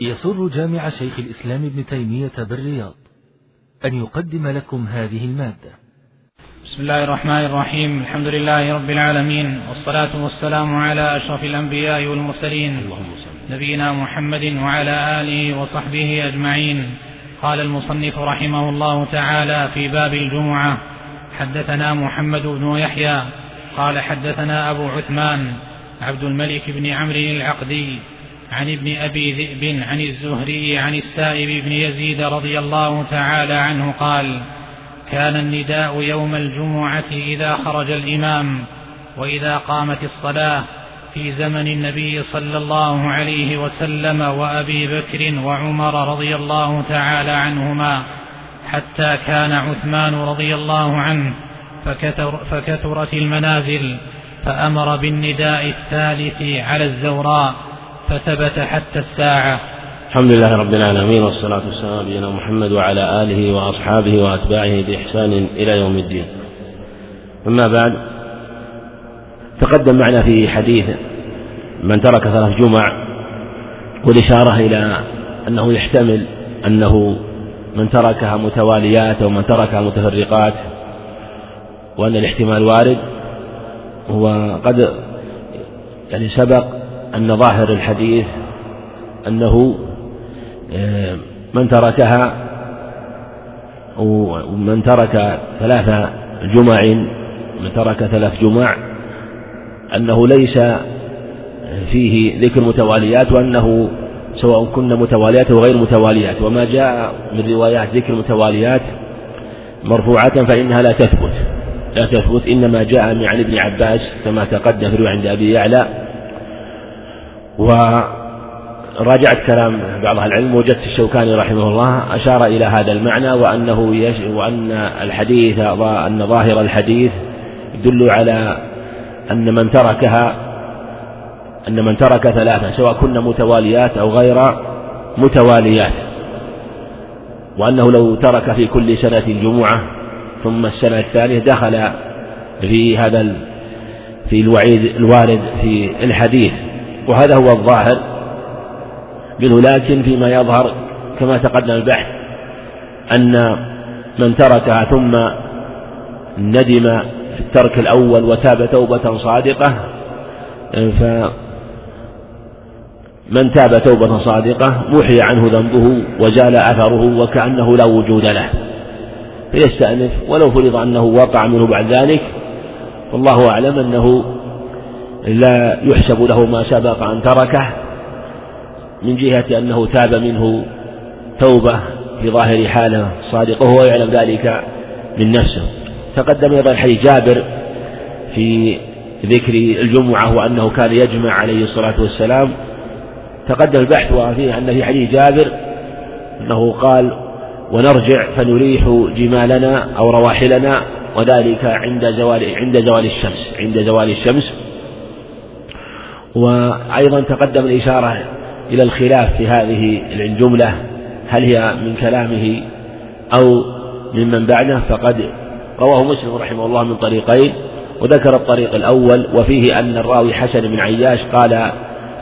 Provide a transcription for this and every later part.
يسر جامع شيخ الإسلام ابن تيمية بالرياض أن يقدم لكم هذه المادة. بسم الله الرحمن الرحيم. الحمد لله رب العالمين والصلاة والسلام على أشرف الأنبياء والمرسلين. نبينا محمد وعلى آله وصحبه أجمعين. قال المصنف رحمه الله تعالى في باب الجمعة حدثنا محمد بن يحيى قال حدثنا أبو عثمان عبد الملك بن عمرو العقدي. عن ابن أبي ذئب عن الزهري عن السائب بن يزيد رضي الله تعالى عنه قال كان النداء يوم الجمعة إذا خرج الإمام وإذا قامت الصلاة في زمن النبي صلى الله عليه وسلم وأبي بكر وعمر رضي الله تعالى عنهما حتى كان عثمان رضي الله عنه فكثر فكثرت المنازل فأمر بالنداء الثالث على الزوراء. فثبت حتى الساعة. الحمد لله رب العالمين والصلاة والسلام على نبينا محمد وعلى آله وأصحابه وأتباعه بإحسان إلى يوم الدين. أما بعد تقدم معنا في حديث من ترك ثلاث جمع والإشارة إلى أنه يحتمل أنه من تركها متواليات أو من تركها متفرقات وأن الاحتمال وارد وقد يعني سبق أن ظاهر الحديث أنه آه، من تركها ومن ترك ثلاث جمع من ترك ثلاث جمع أنه ليس فيه ذكر متواليات وأنه سواء كن متواليات أو غير متواليات وما جاء من روايات ذكر متواليات مرفوعة فإنها لا تثبت لا تثبت إنما جاء عن ابن عباس كما تقدم في عند أبي يعلى وراجعت كلام بعض أهل العلم وجدت الشوكاني رحمه الله أشار إلى هذا المعنى وأنه يش وأن الحديث أن ظاهر الحديث يدل على أن من تركها أن من ترك ثلاثة سواء كن متواليات أو غير متواليات. وأنه لو ترك في كل سنة جمعة ثم السنة الثانية دخل في هذا في الوعيد الوارد في الحديث. وهذا هو الظاهر منه لكن فيما يظهر كما تقدم البحث أن من تركها ثم ندم في الترك الأول وتاب توبة صادقة فمن تاب توبة صادقة محي عنه ذنبه وزال أثره وكأنه لا وجود له. فيستأنف ولو فرض أنه وقع منه بعد ذلك والله أعلم أنه لا يحسب له ما سبق أن تركه من جهة أنه تاب منه توبة في ظاهر حالة صادقة وهو يعلم ذلك من نفسه. تقدم أيضا حديث جابر في ذكر الجمعة وأنه كان يجمع عليه الصلاة والسلام. تقدم البحث وفيه أن في حديث جابر أنه قال ونرجع فنريح جمالنا أو رواحلنا وذلك عند زوال عند زوال الشمس عند زوال الشمس. وأيضا تقدم الإشارة إلى الخلاف في هذه الجملة هل هي من كلامه أو ممن بعده؟ فقد رواه مسلم رحمه الله من طريقين وذكر الطريق الأول وفيه أن الراوي حسن بن عياش قال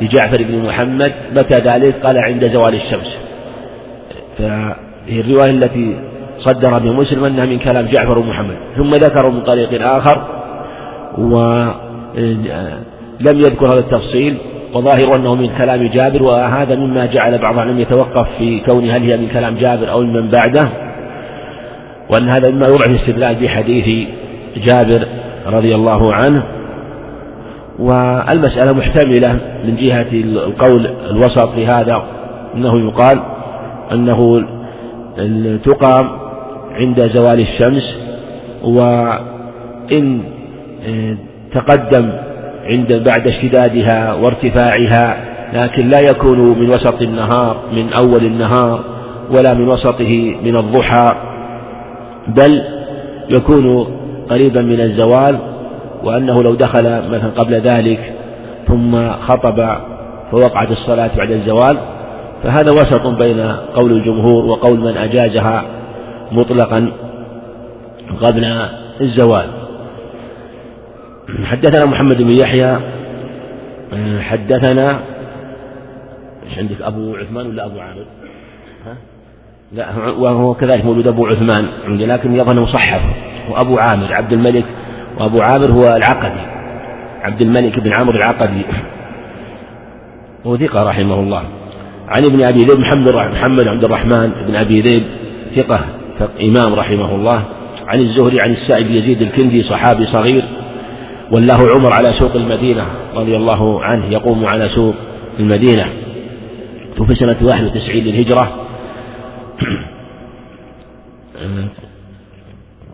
لجعفر بن محمد متى ذلك؟ قال عند زوال الشمس. فهي الرواية التي صدر بها مسلم أنها من كلام جعفر بن محمد. ثم ذكروا من طريق آخر ولم يذكر هذا التفصيل وظاهر أنه من كلام جابر وهذا مما جعل بعض العلم يتوقف في كون هل هي من كلام جابر أو من بعده وأن هذا مما يضعف الاستدلال بحديث جابر رضي الله عنه. والمسألة محتملة من جهة القول الوسط في هذا أنه يقال أنه تقام عند زوال الشمس وإن تقدم عند بعد اشتدادها وارتفاعها لكن لا يكون من وسط النهار من أول النهار ولا من وسطه من الضحى بل يكون قريبا من الزوال وأنه لو دخل مثلا قبل ذلك ثم خطب فوقعت الصلاة بعد الزوال فهذا وسط بين قول الجمهور وقول من أجازها مطلقا قبل الزوال. حدثنا محمد بن يحيى حدثنا إيش عندك؟ أبو عثمان ولا أبو عامر؟ ها؟ لا وهو كذلك مولود أبو عثمان عندي لكن يظن مصحف وأبو عامر عبد الملك وأبو عامر هو العقدي عبد الملك بن عمرو العقدي. وثقة رحمه الله. عن ابن أبي ذئب محمد محمد عبد الرحمن بن أبي ذئب ثقة إمام رحمه الله. عن الزهري عن السائب يزيد الكندي صحابي صغير. ولاه عمر على سوق المدينة رضي الله عنه يقوم على سوق المدينة. توفي سنة 91 للهجرة.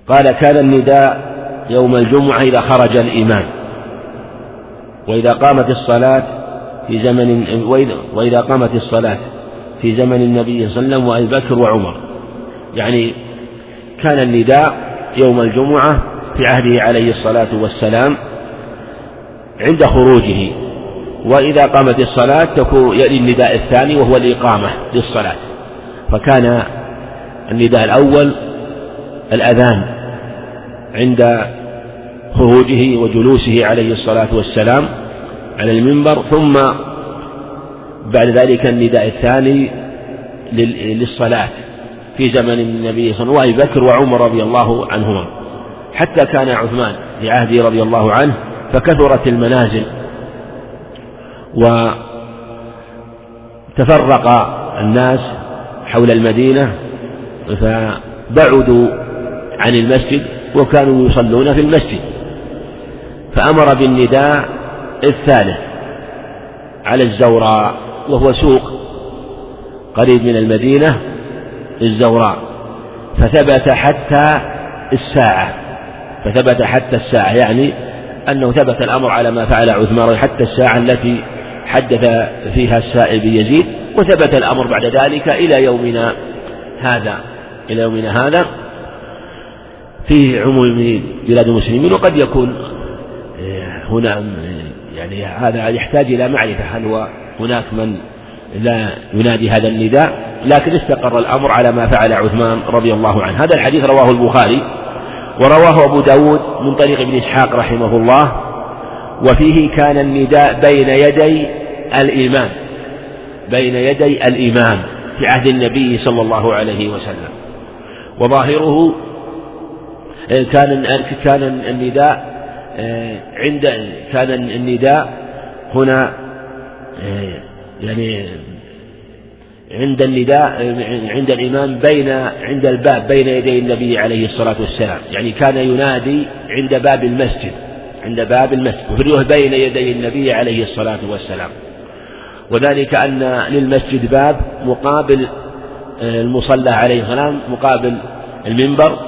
قال كان النداء يوم الجمعة إذا خرج الإمام وإذا قامت الصلاة في زمن وإذا قامت الصلاة في زمن النبي صلى الله عليه وسلم وأبي بكر وعمر. يعني كان النداء يوم الجمعة في عهده عليه الصلاة والسلام عند خروجه. وإذا قامت الصلاة تكون يلي النداء الثاني وهو الإقامة للصلاة. فكان النداء الأول الأذان عند خروجه وجلوسه عليه الصلاة والسلام على المنبر. ثم بعد ذلك النداء الثاني للصلاة في زمن النبي صلى الله عليه وسلم وأبي بكر وعمر رضي الله عنهما. حتى كان عثمان في عهده رضي الله عنه فكثرت المنازل وتفرق الناس حول المدينة فبعدوا عن المسجد وكانوا يصلون في المسجد فأمر بالنداء الثالث على الزوراء وهو سوق قريب من المدينة الزوراء فثبت حتى الساعة فثبت حتى الساعة يعني أنه ثبت الأمر على ما فعل عثمان حتى الساعة التي حدث فيها السائل بيزيد وثبت الأمر بعد ذلك إلى يومنا هذا إلى يومنا هذا في عموم بلاد المسلمين وقد يكون آه، هنا يعني هذا يحتاج إلى معرفة هل هو هناك من لا ينادي هذا النداء؟ لكن استقر الأمر على ما فعل عثمان رضي الله عنه. هذا الحديث رواه البخاري. ورواه أبو داود من طريق ابن إسحاق رحمه الله وفيه كان النداء بين يدي الإمام بين يدي الإمام في عهد النبي صلى الله عليه وسلم. وظاهره آه، كان كان النداء آه، عند كان النداء هنا آه، يعني عند النداء عند الإمام بين عند الباب بين يدي النبي عليه الصلاة والسلام. يعني كان ينادي عند باب المسجد عند باب المسجد وفي بين يدي النبي عليه الصلاة والسلام. وذلك أن للمسجد باب مقابل المصلى عليه السلام مقابل المنبر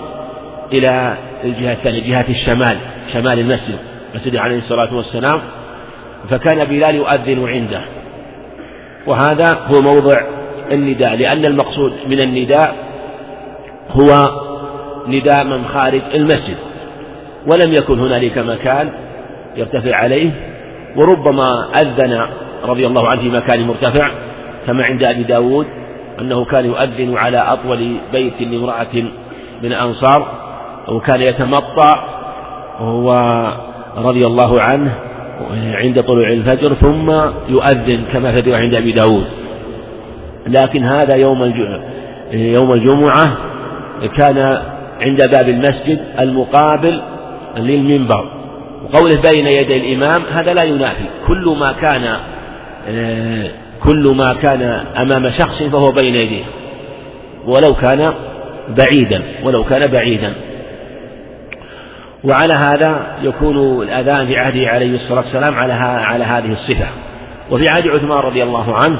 إلى الجهة الثانية جهة الشمال شمال المسجد مسجد عليه الصلاة والسلام. فكان بلال يؤذن عنده. وهذا هو موضع النداء لأن المقصود من النداء هو نداء من خارج المسجد ولم يكن هنالك مكان يرتفع عليه وربما أذن رضي الله عنه في مكان مرتفع كما عند أبي داود أنه كان يؤذن على أطول بيت لامرأة من الأنصار وكان يتمطع وهو رضي الله عنه عند طلوع الفجر ثم يؤذن كما في عند أبي داود. لكن هذا يوم يوم الجمعة كان عند باب المسجد المقابل للمنبر. وقوله بين يدي الإمام هذا لا ينافي. كل ما كان كل ما كان أمام شخص فهو بين يديه. ولو كان بعيدا ولو كان بعيدا. وعلى هذا يكون الأذان في عهده عليه الصلاة والسلام على على هذه الصفة. وفي عهد عثمان رضي الله عنه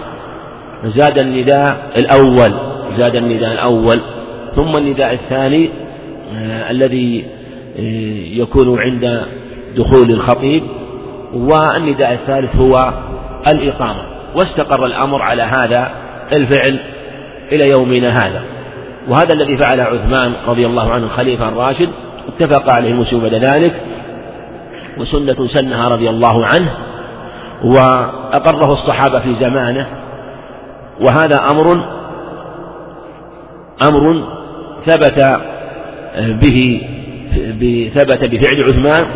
زاد النداء الأول زاد النداء الأول. ثم النداء الثاني آه الذي آه يكون عند دخول الخطيب. والنداء الثالث هو الإقامة. واستقر الأمر على هذا الفعل إلى يومنا هذا. وهذا الذي فعله عثمان رضي الله عنه الخليفة الراشد اتفق عليه المسلمون بعد ذلك. وسنة سنها رضي الله عنه. وأقره الصحابة في زمانه. وهذا أمر أمر ثبت به ثبت بفعل عثمان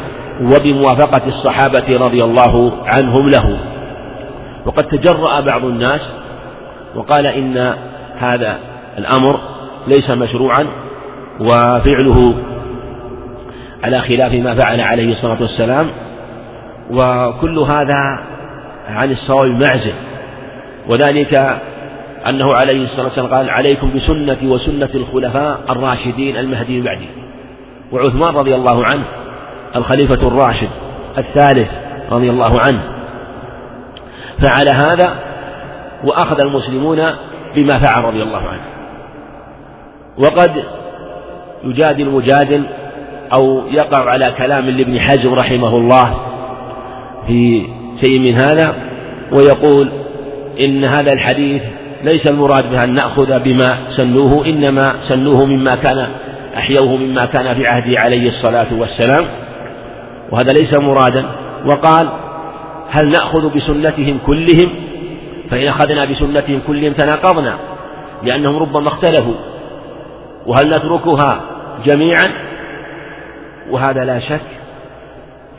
وبموافقة الصحابة رضي الله عنهم له. وقد تجرأ بعض الناس وقال إن هذا الأمر ليس مشروعا وفعله على خلاف ما فعل عليه الصلاة والسلام. وكل هذا عن الصواب معزل. وذلك أنه عليه الصلاة والسلام قال عليكم بسنتي وسنة الخلفاء الراشدين المهديين بعدي. وعثمان رضي الله عنه الخليفة الراشد الثالث رضي الله عنه. فعل هذا وأخذ المسلمون بما فعل رضي الله عنه. وقد يجادل مجادل أو يقع على كلام لابن حزم رحمه الله في شيء من هذا ويقول إن هذا الحديث ليس المراد به أن نأخذ بما سنوه إنما سنوه مما كان أحيوه مما كان في عهده عليه الصلاة والسلام. وهذا ليس مرادا. وقال هل نأخذ بسنتهم كلهم؟ فإن أخذنا بسنتهم كلهم تناقضنا لأنهم ربما اختلفوا. وهل نتركها جميعا؟ وهذا لا شك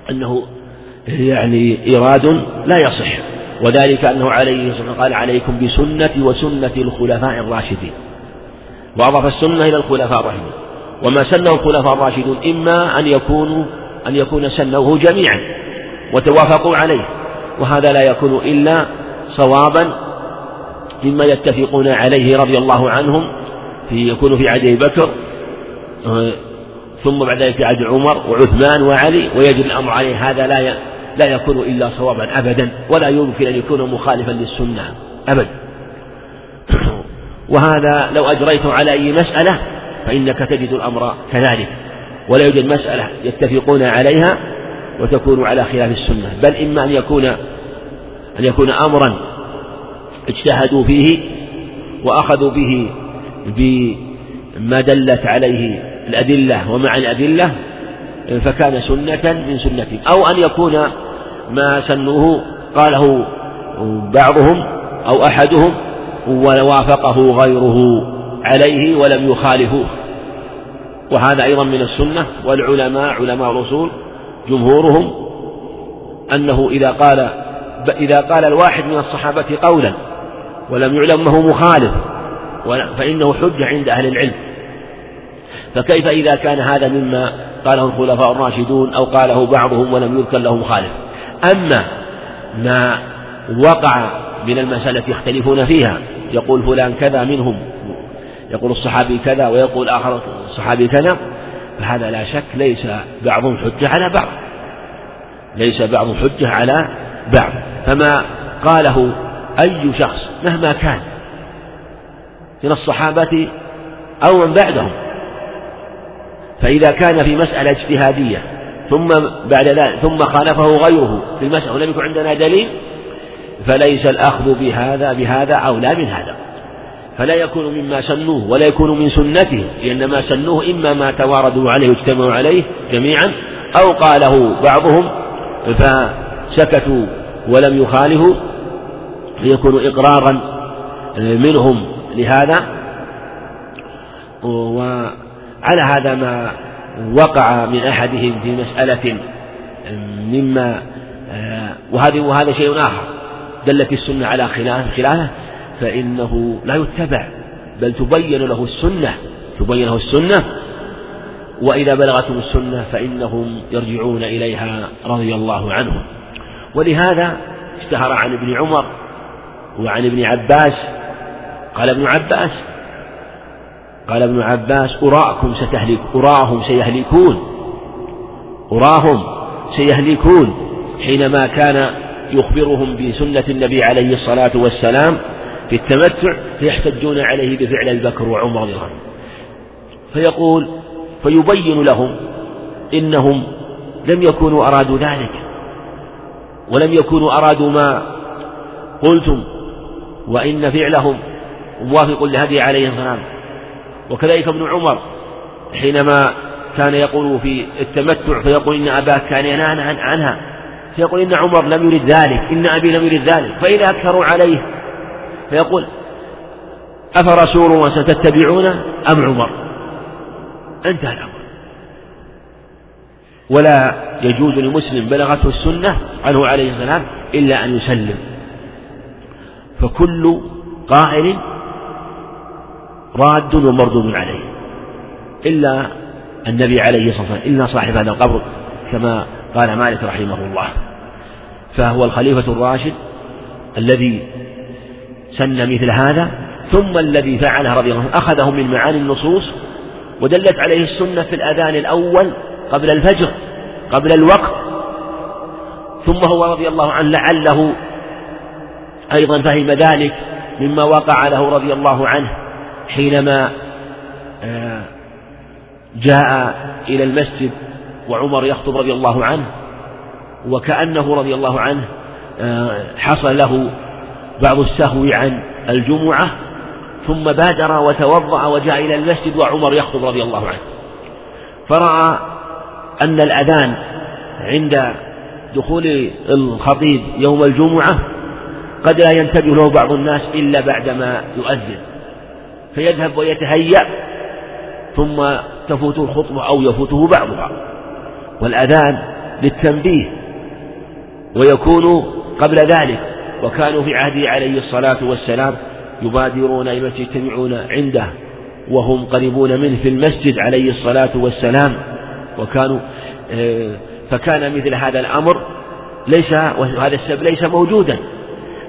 أنه يعني إيراد لا يصح. وذلك أنه عليه الصلاة قال عليكم بسنتي وسنة الخلفاء الراشدين. وأضاف السنة إلى الخلفاء الراشدين. وما سنه الخلفاء الراشدون إما أن يكونوا أن يكون سنوه جميعا وتوافقوا عليه. وهذا لا يكون إلا صوابا مما يتفقون عليه رضي الله عنهم في يكون في عهد بكر ثم بعد ذلك في عهد عمر وعثمان وعلي ويجري الأمر عليه. هذا لا لا يكون إلا صوابا أبدا ولا يمكن أن يكون مخالفا للسنة أبدا. وهذا لو أجريته على أي مسألة فإنك تجد الأمر كذلك ولا يوجد مسألة يتفقون عليها وتكون على خلاف السنة. بل إما أن يكون أن يكون أمرا اجتهدوا فيه وأخذوا به بما دلت عليه الأدلة ومع الأدلة فكان سنة من سنتهم أو أن يكون ما سنوه قاله بعضهم أو أحدهم ووافقه غيره عليه ولم يخالفوه وهذا أيضا من السنة والعلماء علماء الأصول جمهورهم أنه إذا قال إذا قال الواحد من الصحابة قولا ولم يعلم أنه مخالف فإنه حجة عند أهل العلم. فكيف إذا كان هذا مما قاله الخلفاء الراشدون أو قاله بعضهم ولم يذكر له مخالف أما ما وقع من المسألة يختلفون فيها يقول فلان كذا منهم يقول الصحابي كذا ويقول آخر الصحابي كذا فهذا لا شك ليس بعضهم حجة على بعض ليس بعضهم حجة على بعض. فما قاله أي شخص مهما كان من الصحابة أو من بعدهم فإذا كان في مسألة اجتهادية ثم بعد ذلك ثم خالفه غيره في المسألة ولم يكن عندنا دليل فليس الأخذ بهذا بهذا أولى من هذا. فلا يكون مما سنوه ولا يكون من سنته لأن ما سنوه إما ما تواردوا عليه واجتمعوا عليه جميعا أو قاله بعضهم فسكتوا ولم يخالفوا ليكون إقرارا منهم لهذا. وعلى هذا ما وقع من أحدهم في مسألة مما وهذه وهذا شيء آخر. دلت السنة على خلاف خلافه فإنه لا يتبع بل تبين له السنة تبين له السنة وإذا بلغتهم السنة فإنهم يرجعون إليها رضي الله عنهم. ولهذا اشتهر عن ابن عمر وعن ابن عباس قال ابن عباس قال ابن عباس أراكم ستهلك أراهم سيهلكون. أراهم سيهلكون. حينما كان يخبرهم بسنة النبي عليه الصلاة والسلام في التمتع فيحتجون عليه بفعل البكر وعمر رضي الله عنه. فيقول فيبين لهم إنهم لم يكونوا أرادوا ذلك ولم يكونوا أرادوا ما قلتم وإن فعلهم موافق لهدي عليه السلام وكذلك ابن عمر حينما كان يقول في التمتع فيقول إن أباك كان ينهى عنها. فيقول إن عمر لم يرد ذلك إن أبي لم يرد ذلك فإذا أكثروا عليه. فيقول أفرسول وستتبعون أم عمر؟ انتهى الأمر. ولا يجوز لمسلم بلغته السنة عنه عليه السلام إلا أن يسلم. فكل قائل راد ومردود عليه. إلا النبي عليه الصلاة والسلام إلا صاحب هذا القبر كما قال مالك رحمه الله. فهو الخليفة الراشد الذي سن مثل هذا ثم الذي فعله رضي الله عنه أخذه من معاني النصوص ودلت عليه السنة في الأذان الأول قبل الفجر قبل الوقت. ثم هو رضي الله عنه لعله أيضا فهم ذلك مما وقع له رضي الله عنه. حينما آه، جاء إلى المسجد وعمر يخطب رضي الله عنه وكأنه رضي الله عنه آه، حصل له بعض السهو عن الجمعة ثم بادر وتوضأ وجاء إلى المسجد وعمر يخطب رضي الله عنه. فرأى أن الأذان عند دخول الخطيب يوم الجمعة قد لا ينتبه له بعض الناس إلا بعدما يؤذن. فيذهب ويتهيأ ثم تفوته الخطبة أو يفوته بعضها. والأذان للتنبيه ويكون قبل ذلك. وكانوا في عهده عليه الصلاة والسلام يبادرون إلى يجتمعون عنده وهم قريبون منه في المسجد عليه الصلاة والسلام. وكانوا آه، فكان مثل هذا الأمر ليس وهذا السبب ليس موجودا.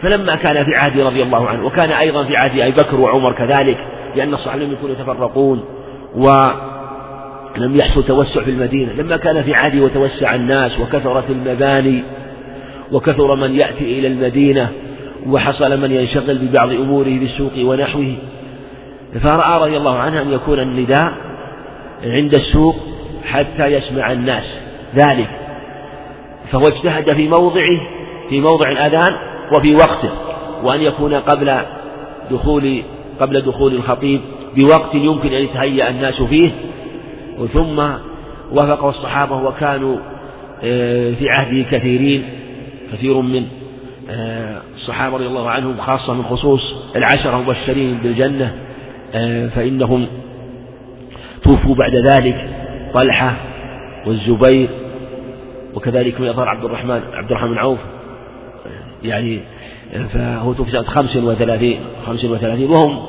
فلما كان في عهد رضي الله عنه وكان أيضا في عهد أبي بكر وعمر كذلك لأن الصحابة لم يكونوا يتفرقون ولم يحصل توسع في المدينة. لما كان في عهده وتوسع الناس وكثرت المباني وكثر من يأتي إلى المدينة وحصل من ينشغل ببعض أموره بالسوق ونحوه فرأى رضي الله عنه أن يكون النداء عند السوق حتى يسمع الناس ذلك. فهو اجتهد في موضعه في موضع الأذان وفي وقته وأن يكون قبل دخول قبل دخول الخطيب بوقت يمكن أن يتهيأ الناس فيه. ثم وافقه الصحابة وكانوا آه، في عهده كثيرين كثير من آه، الصحابة رضي الله عنهم خاصة من خصوص العشرة المبشرين بالجنة آه، فإنهم توفوا بعد ذلك طلحة والزبير وكذلك من أظهر عبد الرحمن عبد الرحمن بن عوف. يعني فهو توفي سنة خمس وثلاثين خمس وثلاثين وهم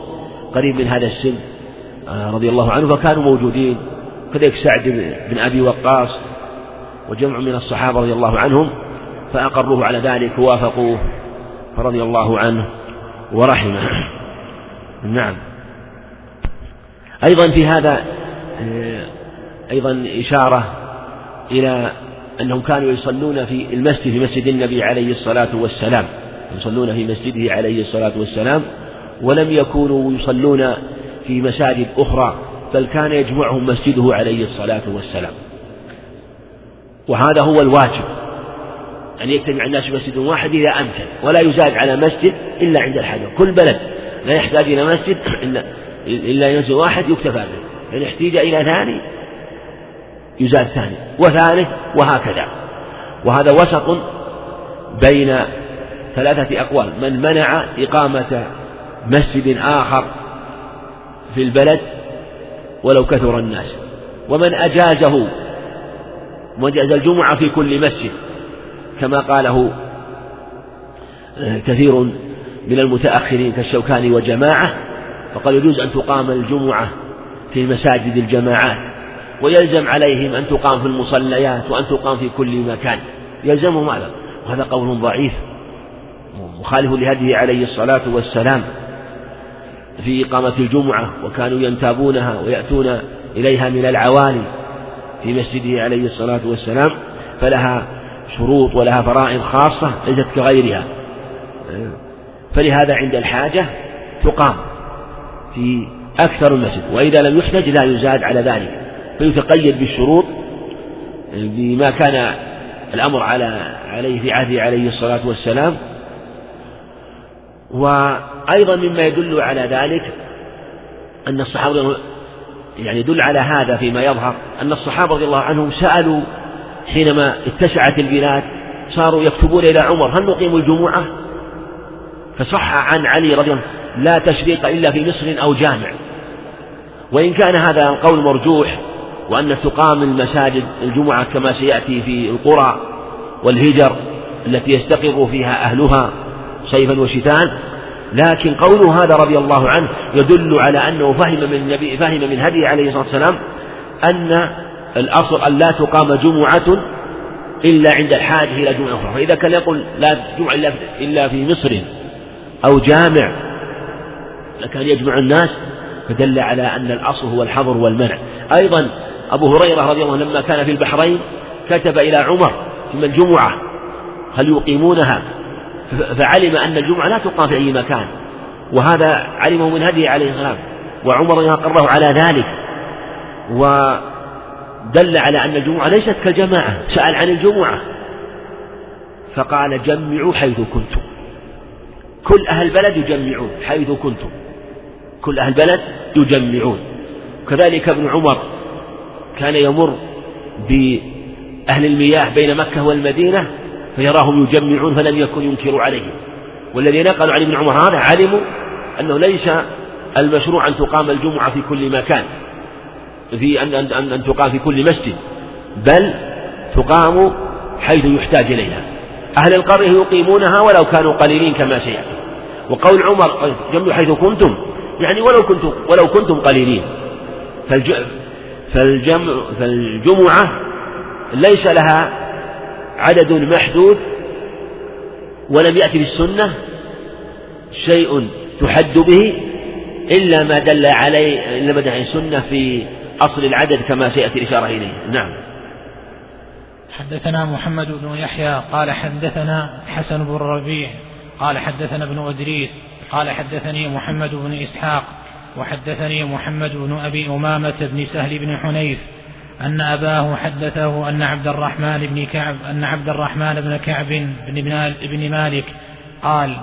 قريب من هذا السن آه، رضي الله عنه فكانوا موجودين. كذلك سعد بن أبي وقاص وجمع من الصحابة رضي الله عنهم فأقروه على ذلك ووافقوه فرضي الله عنه ورحمه. نعم. أيضا في هذا آه، أيضا إشارة إلى أنهم كانوا يصلون في المسجد في مسجد النبي عليه الصلاة والسلام. يصلون في مسجده عليه الصلاة والسلام ولم يكونوا يصلون في مساجد أخرى بل كان يجمعهم مسجده عليه الصلاة والسلام. وهذا هو الواجب أن يجتمع الناس في مسجد واحد إذا أمكن ولا يزاد على مسجد إلا عند الحاجة كل بلد لا يحتاج إلى مسجد إلا إلا ينزل واحد يكتفى به. إن احتيج إلى ثاني يزاد ثاني وثالث وهكذا. وهذا وسط بين ثلاثة أقوال. من منع إقامة مسجد آخر في البلد ولو كثر الناس. ومن أجازه وجاز الجمعة في كل مسجد. كما قاله آه، كثير من المتأخرين كالشوكاني وجماعة فقال يجوز أن تقام الجمعة في مساجد الجماعات. ويلزم عليهم أن تقام في المصليات وأن تقام في كل مكان. يلزمهم هذا. وهذا قول ضعيف. مخالف لهديه عليه الصلاة والسلام في إقامة الجمعة وكانوا ينتابونها ويأتون إليها من العوالي في مسجده عليه الصلاة والسلام فلها شروط ولها فرائض خاصة ليست كغيرها. فلهذا عند الحاجة تقام في أكثر المسجد وإذا لم يحتج لا يزاد على ذلك. فيتقيد بالشروط بما كان الأمر على عليه في عهده عليه الصلاة والسلام. وأيضا مما يدل على ذلك أن الصحابة يعني يدل على هذا فيما يظهر أن الصحابة رضي الله عنهم سألوا حينما اتسعت البلاد صاروا يكتبون إلى عمر هل نقيم الجمعة؟ فصح عن علي رضي الله عنه لا تشريق إلا في مصر أو جامع. وإن كان هذا القول مرجوح وأن تقام المساجد الجمعة كما سيأتي في القرى والهجر التي يستقر فيها أهلها صيفا وشتاء. لكن قوله هذا رضي الله عنه يدل على أنه فهم من النبي فهم من هديه عليه الصلاة والسلام أن الأصل أن لا تقام جمعة إلا عند الحاجة إلى جمعة أخرى. فإذا كان يقول لا جمعة إلا في مصر أو جامع لكان يجمع الناس فدل على أن الأصل هو الحظر والمنع. أيضا أبو هريرة رضي الله عنه لما كان في البحرين كتب إلى عمر ثم الجمعة هل يقيمونها؟ فعلم أن الجمعة لا تقام في أي مكان وهذا علمه من هديه عليه السلام وعمر أقره على ذلك ودل على أن الجمعة ليست كالجماعة سأل عن الجمعة فقال جمعوا حيث كنتم. كل أهل البلد يجمعون حيث كنتم كل أهل البلد يجمعون كذلك ابن عمر كان يمر بأهل المياه بين مكة والمدينة فيراهم يجمعون فلم يكن ينكر عليهم. والذين نقلوا عن ابن عمر هذا علموا أنه ليس المشروع أن تقام الجمعة في كل مكان في أن, أن, أن, أن تقام في كل مسجد بل تقام حيث يحتاج إليها. أهل القرية يقيمونها ولو كانوا قليلين كما سيأتي. وقول عمر جمعوا حيث كنتم. يعني ولو كنتم ولو كنتم قليلين. فالجمع فالجمعة ليس لها عدد محدود ولم يأتي في السنة شيء تحد به إلا ما دل عليه إلا ما دل عليه السنة في أصل العدد كما سيأتي الإشارة إليه. نعم. حدثنا محمد بن يحيى قال حدثنا حسن بن الربيع قال حدثنا ابن إدريس قال حدثني محمد بن إسحاق وحدثني محمد بن أبي أمامة بن سهل بن حنيف أن أباه حدثه أن عبد الرحمن بن كعب أن عبد الرحمن بن كعب بن, مالك قال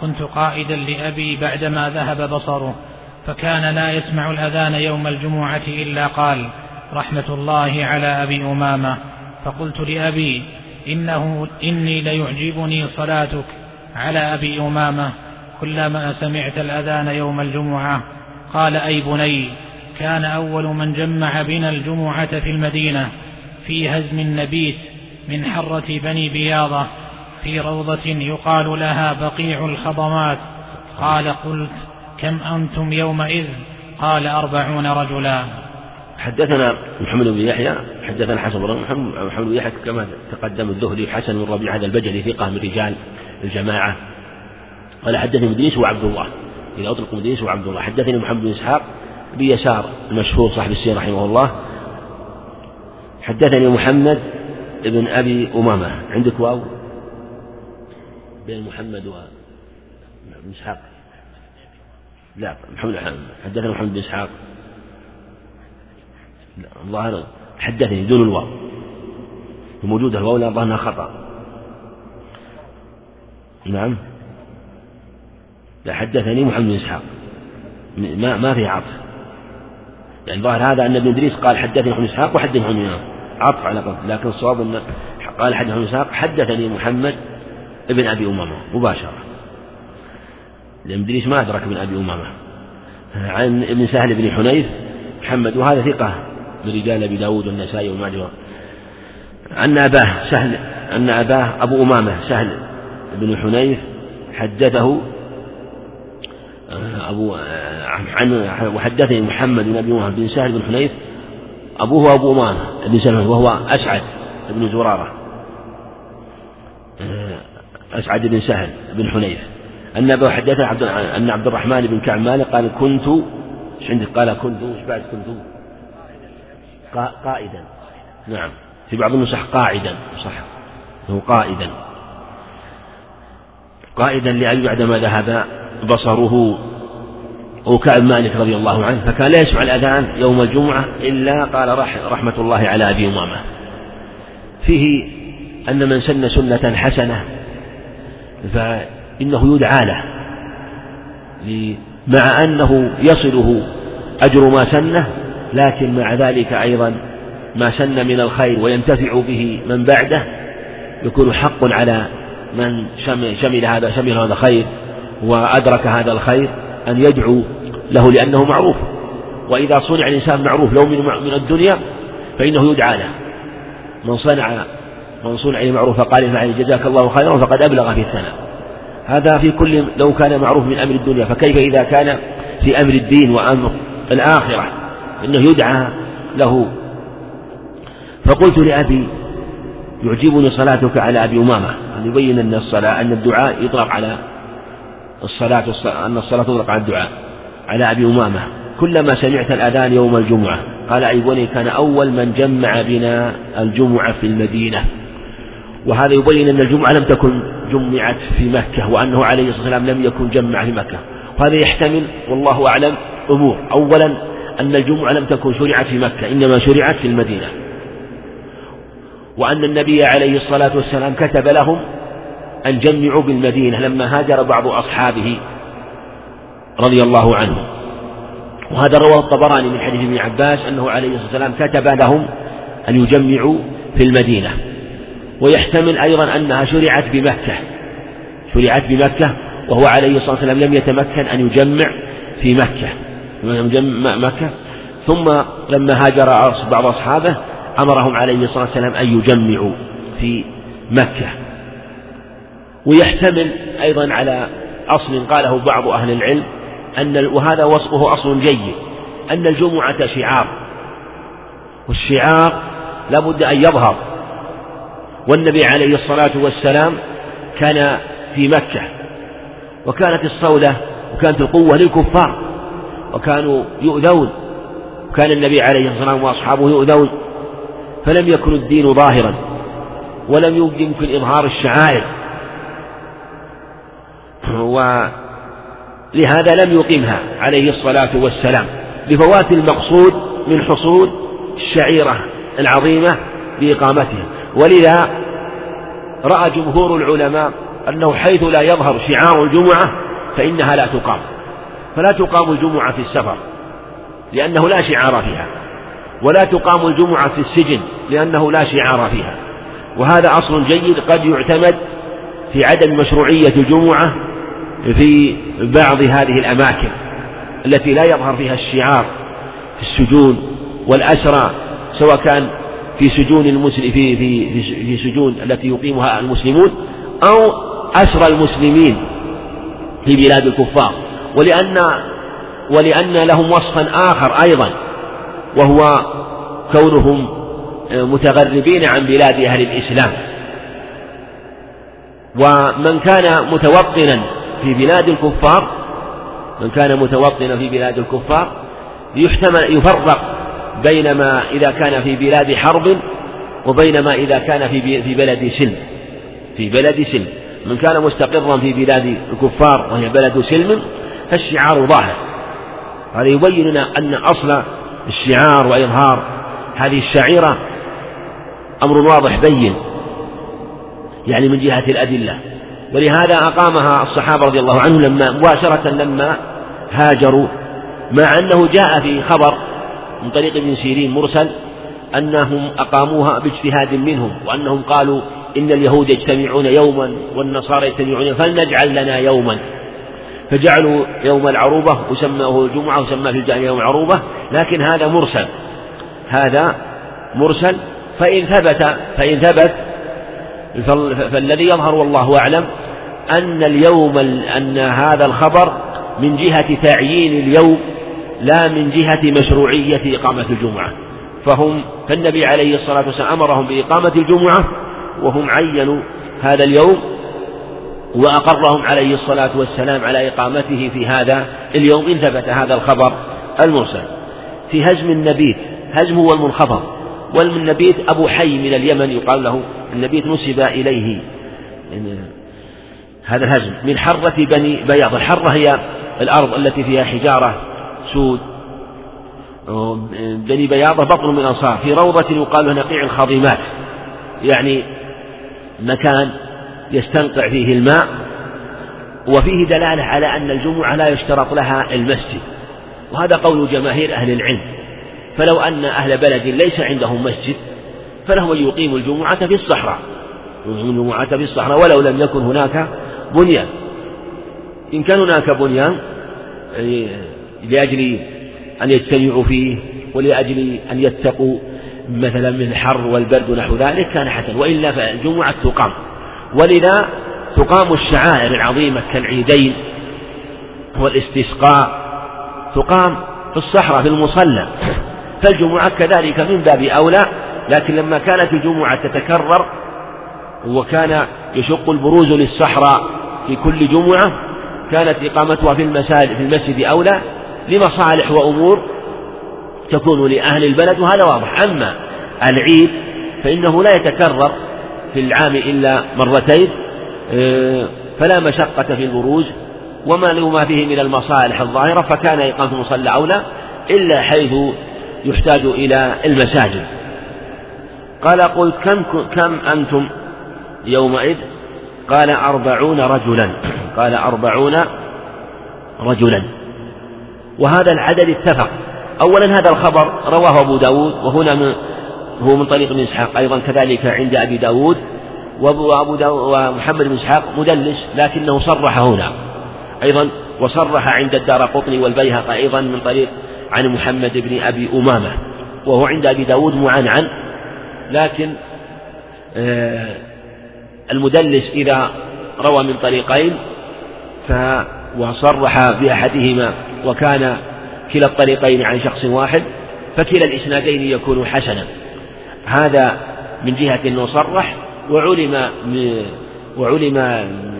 كنت قائدا لأبي بعدما ذهب بصره فكان لا يسمع الأذان يوم الجمعة إلا قال رحمة الله على أبي أمامة. فقلت لأبي إنه إني ليعجبني صلاتك على أبي أمامة كلما سمعت الأذان يوم الجمعة قال أي بني كان أول من جمع بنا الجمعة في المدينة في هزم النبيت من حرة بني بياضة في روضة يقال لها بقيع الخضمات. قال قلت كم أنتم يومئذ؟ قال أربعون رجلا. حدثنا محمد بن يحيى حدثنا حسن بن محمد بن يحيى كما تقدم الزهري حسن بن ربيع هذا البجلي ثقة من رجال الجماعة. قال حدثني مدريس وعبد الله. إذا أطلق مدريس وعبد الله. حدثني محمد بن إسحاق بيسار المشهور صاحب السير رحمه الله. حدثني محمد بن أبي أمامة. عندك واو؟ بين محمد و بن إسحاق. لا محمد حدثنا محمد بن إسحاق. الظاهر حدثني دون الواو. موجودة الواو لا أنها خطأ. نعم. حدثني محمد بن إسحاق. ما ما في عطف. يعني ظاهر هذا أن ابن إدريس قال حدثني محمد إسحاق وحدثني محمد عطف على قول لكن الصواب أن قال حدثني محمد إسحاق حدثني محمد ابن أبي أمامة مباشرة. لأن إدريس ما أدرك ابن أبي أمامة. عن ابن سهل بن حنيف محمد وهذا ثقة من رجال أبي داود والنسائي والمعجم أن أباه سهل أن أباه أبو أمامة سهل بن حنيف حدثه أبو عن وحدثني محمد بن أبي أمامة بن سهل بن حنيف أبوه أبو أمامة بن سهل وهو أسعد بن زرارة. أسعد بن سهل بن حنيف. أن أبو حدثنا عبد أن عبد الرحمن بن كعب مالك قال كنت إيش عندك؟ قال كنت إيش بعد كنت قائدا. نعم. في بعض النسخ قاعدا صح. هو قائدا. قائدا لأبي بعدما ذهب بصره وكعب مالك رضي الله عنه فكان لا يسمع الأذان يوم الجمعة إلا قال رحمة الله على أبي أمامة. فيه أن من سن سنة حسنة فإنه يدعى له مع أنه يصله أجر ما سنه لكن مع ذلك أيضا ما سن من الخير وينتفع به من بعده يكون حق على من شمل هذا شمل هذا الخير وأدرك هذا الخير أن يدعو له لأنه معروف. وإذا صنع الإنسان معروف لو من من الدنيا فإنه يدعى له. من صنع من صنع المعروف فقال فعل جزاك الله خيرا فقد أبلغ في الثناء. هذا في كل لو كان معروف من أمر الدنيا فكيف إذا كان في أمر الدين وأمر الآخرة؟ إنه يدعى له. فقلت لأبي يعجبني صلاتك على أبي أمامة أن يبين أن الصلاة أن الدعاء يطلق على الصلاة أن الصلاة تطلق على الدعاء على أبي أمامة. كلما سمعت الأذان يوم الجمعة قال أي بني كان أول من جمع بنا الجمعة في المدينة. وهذا يبين أن الجمعة لم تكن جمعت في مكة وأنه عليه الصلاة والسلام لم يكن جمع في مكة. وهذا يحتمل والله أعلم أمور. أولا أن الجمعة لم تكن شرعت في مكة إنما شرعت في المدينة. وأن النبي عليه الصلاة والسلام كتب لهم أن جمعوا بالمدينة لما هاجر بعض أصحابه رضي الله عنه. وهذا رواه الطبراني من حديث ابن عباس أنه عليه الصلاة والسلام كتب لهم أن يجمعوا في المدينة. ويحتمل أيضا أنها شرعت بمكة. شرعت بمكة وهو عليه الصلاة والسلام لم يتمكن أن يجمع في مكة. مكة. ثم لما هاجر بعض أصحابه أمرهم عليه الصلاة والسلام أن يجمعوا في مكة. ويحتمل أيضا على أصل قاله بعض أهل العلم أن وهذا وصفه أصل جيد أن الجمعة شعار والشعار لابد أن يظهر. والنبي عليه الصلاة والسلام كان في مكة وكانت الصولة وكانت القوة للكفار وكانوا يؤذون وكان النبي عليه الصلاة والسلام وأصحابه يؤذون فلم يكن الدين ظاهرا ولم يمكن إظهار الشعائر. ولهذا لم يقمها عليه الصلاة والسلام لفوات المقصود من حصول الشعيرة العظيمة بإقامتها ولذا رأى جمهور العلماء أنه حيث لا يظهر شعار الجمعة فإنها لا تقام. فلا تقام الجمعة في السفر لأنه لا شعار فيها ولا تقام الجمعة في السجن لأنه لا شعار فيها. وهذا أصل جيد قد يعتمد في عدم مشروعية الجمعة في بعض هذه الأماكن التي لا يظهر فيها الشعار في السجون والأسرى سواء كان في سجون المسلم في في في سجون التي يقيمها المسلمون أو أسرى المسلمين في بلاد الكفار. ولأن ولأن لهم وصفا آخر أيضا وهو كونهم متغربين عن بلاد أهل الإسلام. ومن كان متوطنا في بلاد الكفار من كان متوطنا في بلاد الكفار يحتمل يفرق بين ما إذا كان في بلاد حرب وبين ما إذا كان في في بلد سلم. في بلد سلم. من كان مستقرا في بلاد الكفار وهي بلد سلم فالشعار ظاهر. هذا يبين لنا أن أصل الشعار وإظهار هذه الشعيرة أمر واضح بين يعني من جهة الأدلة. ولهذا أقامها الصحابة رضي الله عنهم لما مباشرة لما هاجروا مع أنه جاء في خبر من طريق ابن سيرين مرسل أنهم أقاموها باجتهاد منهم وأنهم قالوا إن اليهود يجتمعون يوما والنصارى يجتمعون فلنجعل لنا يوما. فجعلوا يوم العروبة وسماه الجمعة وسماه في الجاهلية يوم العروبة لكن هذا مرسل. هذا مرسل فإن ثبت فإن ثبت فالذي يظهر والله أعلم أن اليوم أن هذا الخبر من جهة تعيين اليوم لا من جهة مشروعية إقامة الجمعة. فهم فالنبي عليه الصلاة والسلام أمرهم بإقامة الجمعة وهم عينوا هذا اليوم وأقرهم عليه الصلاة والسلام على إقامته في هذا اليوم. إن ثبت هذا الخبر المرسل في هزم النبيت هزم هو المنخفض والنبيت أبو حي من اليمن يقال له النبيت نسب إليه. هذا الهزم. من حرة بني بياض. الحرة هي الأرض التي فيها حجارة سود. بني بياضة بطن من أنصار. في روضة يقال له نقيع الخاضمات يعني مكان يستنقع فيه الماء وفيه دلالة على أن الجمعة لا يشترط لها المسجد. وهذا قول جماهير أهل العلم. فلو أن أهل بلد ليس عندهم مسجد فلهم أن يقيموا الجمعة في الصحراء. الجمعة في الصحراء ولو لم يكن هناك بنيان. إن كان هناك بنيان يعني لأجل أن يجتمعوا فيه ولأجل أن يتقوا مثلا من الحر والبرد ونحو ذلك كان حسن. وإلا فالجمعة تقام. ولذا تقام الشعائر العظيمة كالعيدين والإستسقاء. تقام في الصحراء في المصلى. فالجمعة كذلك من باب أولى لكن لما كانت الجمعة تتكرر وكان يشق البروز للصحراء في كل جمعة كانت إقامتها في المساجد في المسجد أولى لمصالح وأمور تكون لأهل البلد وهذا واضح. أما العيد فإنه لا يتكرر في العام إلا مرتين آه، فلا مشقة في البروز وما لما فيه من المصالح الظاهرة فكان إقامة المصلى أولى إلا حيث يحتاج إلى المساجد. قال قلت كم كم أنتم يومئذ؟ قال أربعون رجلا. قال أربعون رجلا. وهذا العدد اتفق. أولا هذا الخبر رواه أبو داود وهنا من هو من طريق ابن إسحاق. أيضا كذلك عند أبي داود. وأبو داود ومحمد بن إسحاق مدلس لكنه صرح هنا. أيضا وصرح عند الدار قطني والبيهقي أيضا من طريق عن محمد بن أبي أمامة وهو عند أبي داود معنعن لكن آه، المدلس إذا روى من طريقين ف وصرح بأحدهما وكان كلا الطريقين عن شخص واحد فكلا الإسنادين يكون حسنا. هذا من جهة أنه صرح وعلم وعلم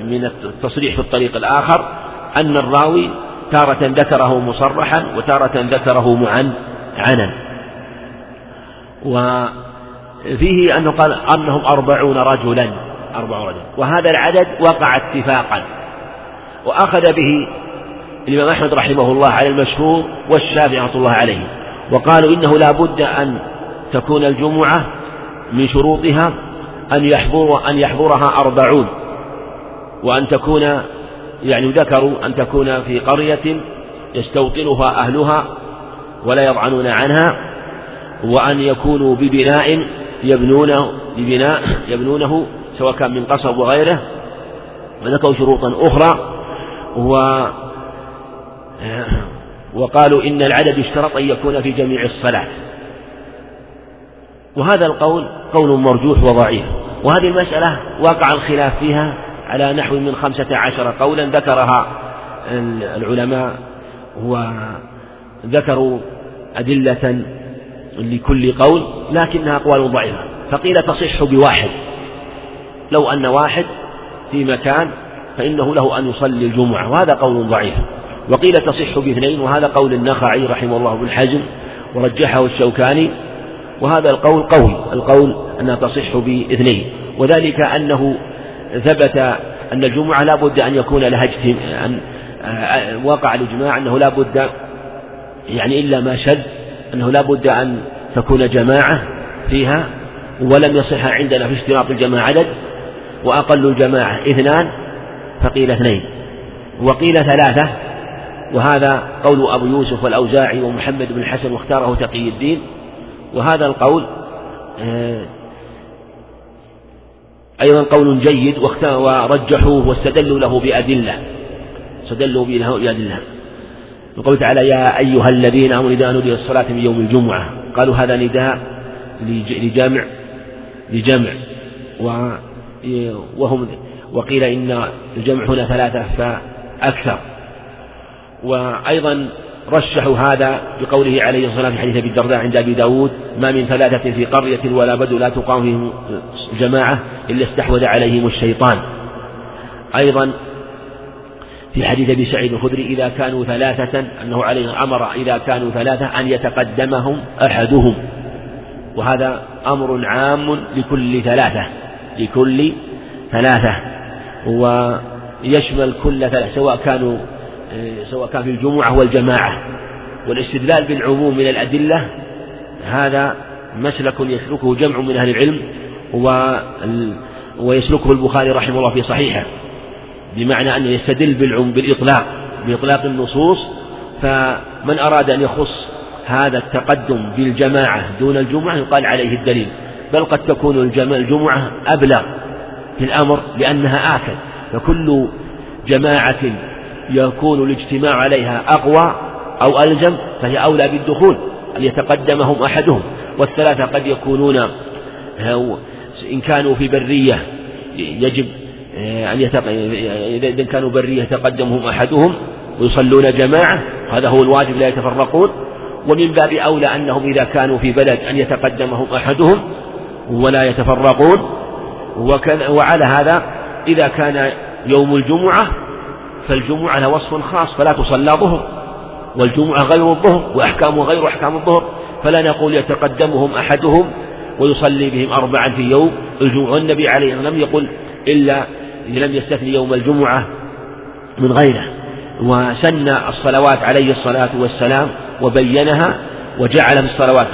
من التصريح في الطريق الآخر أن الراوي تارة ذكره مصرحا وتارة ذكره معنعنا وفيه أنه قال أنهم أربعون رجلا أربعون رجلا. وهذا العدد وقع اتفاقا. وأخذ به الإمام أحمد رحمه الله على المشهور والشافعي رحمة الله عليه. وقالوا إنه لا بد أن تكون الجمعة من شروطها أن يحضر أن يحضرها أربعون. وأن تكون يعني ذكروا أن تكون في قرية يستوطنها أهلها ولا يضعنون عنها وأن يكونوا ببناء يبنونه ببناء يبنونه سواء كان من قصب وغيره. وذكروا شروطا أخرى و وقالوا إن العدد اشترط أن يكون في جميع الصلاة. وهذا القول قول مرجوح وضعيف. وهذه المسألة وقع الخلاف فيها على نحو من خمسة عشر قولا ذكرها العلماء وذكروا أدلة لكل قول لكنها أقوال ضعيفة. فقيل تصح بواحد. لو أن واحد في مكان فإنه له أن يصلي الجمعة وهذا قول ضعيف. وقيل تصح باثنين وهذا قول النخعي رحمه الله بن حزم ورجحه الشوكاني. وهذا القول قوي القول أنها تصح باثنين. وذلك أنه ثبت أن الجمعة لا بد أن يكون لها أن وقع الإجماع أنه لا بد يعني إلا ما شذ أنه لا بد أن تكون جماعة فيها ولم يصح عندنا في اشتراط الجماعة عدد وأقل الجماعة اثنان فقيل اثنين. وقيل ثلاثة وهذا قول أبو يوسف والأوزاعي ومحمد بن الحسن واختاره تقي الدين. وهذا القول آه، أيضا قول جيد ورجحوه واستدلوا له بأدلة. استدلوا به بأدلة. وقال تعالى يا أيها الذين آمنوا إذا نودي الصلاة من يوم الجمعة. قالوا هذا نداء لجمع لجمع وهم وقيل إن الجمع هنا ثلاثة فأكثر. وأيضا رشحوا هذا بقوله عليه الصلاة والسلام في حديث أبي الدرداء عند أبي داود ما من ثلاثة في قرية ولا بدو لا تقام فيهم جماعة إلا استحوذ عليهم الشيطان. أيضا في حديث أبي سعيد الخدري إذا كانوا ثلاثة أنه عليه أمر إذا كانوا ثلاثة أن يتقدمهم أحدهم. وهذا أمر عام لكل ثلاثة لكل ثلاثة. ويشمل كل ثلاثة سواء كانوا سواء كان في الجمعة والجماعة. والاستدلال بالعموم من الأدلة هذا مسلك يسلكه جمع من أهل العلم ويسلكه البخاري رحمه الله في صحيحه بمعنى أنه يستدل بالعم بالإطلاق بإطلاق النصوص. فمن أراد أن يخص هذا التقدم بالجماعة دون الجمعة يقال عليه الدليل. بل قد تكون الجمعة أبلغ في الأمر لأنها آكل فكل جماعة يكون الاجتماع عليها أقوى أو ألزم فهي أولى بالدخول أن يتقدمهم أحدهم. والثلاثة قد يكونون إن كانوا في برية يجب أن يتق... إذا كانوا برية يتقدمهم أحدهم ويصلون جماعة هذا هو الواجب لا يتفرقون. ومن باب أولى أنهم إذا كانوا في بلد أن يتقدمهم أحدهم ولا يتفرقون. وعلى هذا إذا كان يوم الجمعة فالجمعة له وصف خاص فلا تصلى ظهر والجمعة غير الظهر وأحكامه غير أحكام الظهر فلا نقول يتقدمهم أحدهم ويصلي بهم أربعا في يوم الجمعة والنبي عليه لم يقل إلا لم يستثني يوم الجمعة من غيره وسن الصلوات عليه الصلاة والسلام وبينها وجعل في الصلوات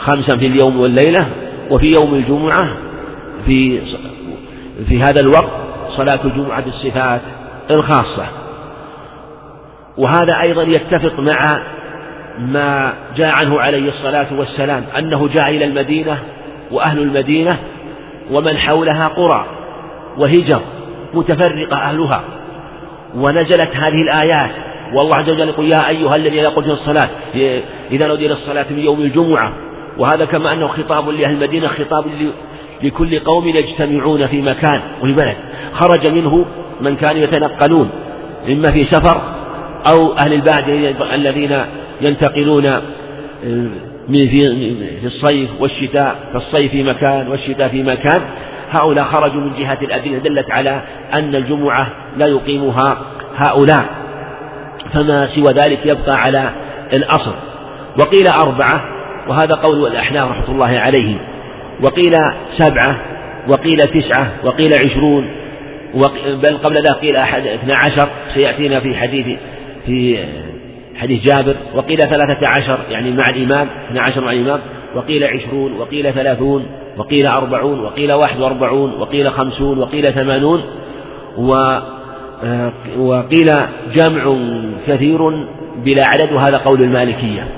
خمسا في اليوم والليلة وفي يوم الجمعة في في هذا الوقت صلاة الجمعة بالصفات الخاصة. وهذا أيضا يتفق مع ما جاء عنه عليه الصلاة والسلام أنه جاء إلى المدينة وأهل المدينة ومن حولها قرى وهجر متفرقة أهلها. ونزلت هذه الآيات والله عز وجل يقول يا أيها الذين قلتم الصلاة إذا نودي للصلاة من يوم الجمعة. وهذا كما أنه خطاب لأهل المدينة خطاب لكل قوم يجتمعون في مكان وفي بلد. خرج منه من كانوا يتنقلون إما في سفر أو أهل البادية الذين ينتقلون آه، في الصيف والشتاء فالصيف في مكان والشتاء في مكان. هؤلاء خرجوا من جهة الأدلة دلت على أن الجمعة لا يقيمها هؤلاء. فما سوى ذلك يبقى على الأصل. وقيل أربعة وهذا قول الأحناف رحمة الله عليهم. وقيل سبعة وقيل تسعة وقيل عشرون بل قبل ذلك قيل أحد اثنى عشر سيأتينا في حديث في حديث جابر وقيل ثلاثة عشر يعني مع الإمام اثنى عشر مع الإمام وقيل عشرون وقيل ثلاثون وقيل أربعون وقيل واحد وأربعون وقيل خمسون وقيل ثمانون و وقيل جمع كثير بلا عدد وهذا قول المالكية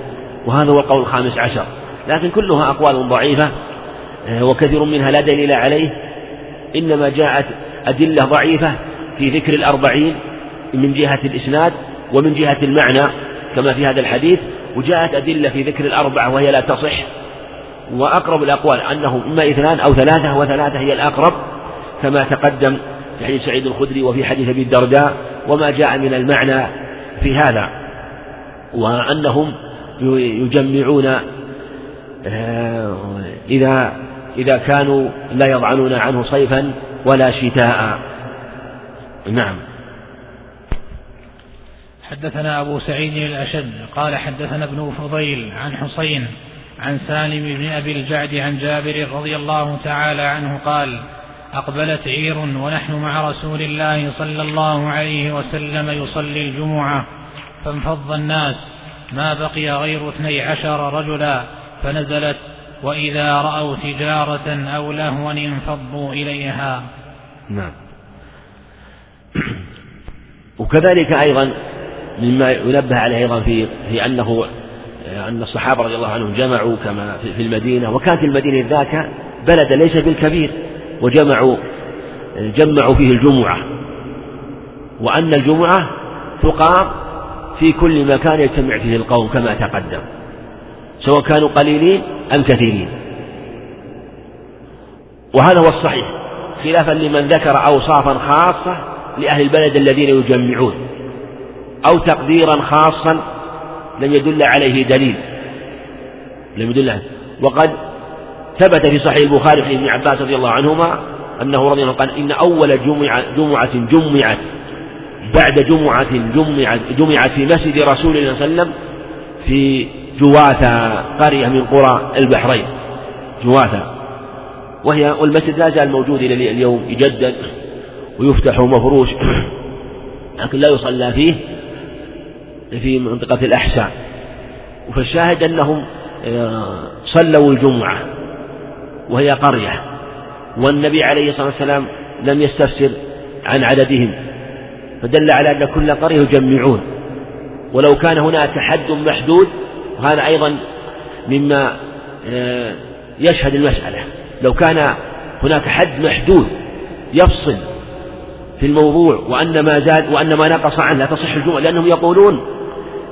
وهذا هو القول الخامس عشر. لكن كلها أقوال ضعيفة وكثير منها لا دليل عليه. إنما جاءت أدلة ضعيفة في ذكر الأربعين من جهة الإسناد ومن جهة المعنى كما في هذا الحديث وجاءت أدلة في ذكر الأربعة وهي لا تصح. وأقرب الأقوال أنه إما اثنان أو ثلاثة وثلاثة هي الأقرب كما تقدم في حديث سعيد الخدري وفي حديث أبي الدرداء وما جاء من المعنى في هذا. وأنهم يجمعون آه، إذا إذا كانوا لا يضعنون عنه صيفا ولا شتاء. نعم. حدثنا أبو سعيد الأشد قال حدثنا ابن فضيل عن حسين عن سالم بن أبي الجعد عن جابر رضي الله تعالى عنه قال أقبلت عير ونحن مع رسول الله صلى الله عليه وسلم يصلي الجمعة فانفض الناس ما بقي غير اثني عشر رجلا فنزلت وإذا رأوا تجارة أو لهوا انفضوا إليها. نعم. وكذلك أيضا مما ينبه عليه أيضا في في أنه أن الصحابة رضي الله عنهم جمعوا كما في المدينة وكانت المدينة ذاك بلدا ليس بالكبير وجمعوا جمعوا فيه الجمعة. وأن الجمعة تقام في كل مكان يجتمع فيه القوم كما تقدم. سواء كانوا قليلين أم كثيرين. وهذا هو الصحيح خلافا لمن ذكر أوصافا خاصة لأهل البلد الذين يجمعون أو تقديرا خاصا لم يدل عليه دليل. لم يدل عليه. وقد ثبت في صحيح البخاري في ابن عباس رضي الله عنهما أنه رضي الله عنه قال إن أول جمعة, جمعة جمعت بعد جمعة جمعت جمعت في مسجد رسول الله صلى الله عليه وسلم في جواثة قرية من قرى البحرين. جواثة وهي والمسجد لا زال موجود إلى اليوم يجدد ويفتح مفروش لكن لا يصلى فيه في منطقة الأحساء. فالشاهد أنهم آه، صلوا الجمعة وهي قرية والنبي عليه الصلاة والسلام لم يستفسر عن عددهم فدل على أن كل قرية يجمعون. ولو كان هناك حد محدود وهذا أيضا مما آه، يشهد المسألة. لو كان هناك حد محدود يفصل في الموضوع وأن ما زاد وأن ما نقص عنه لا تصح الجمعة لأنهم يقولون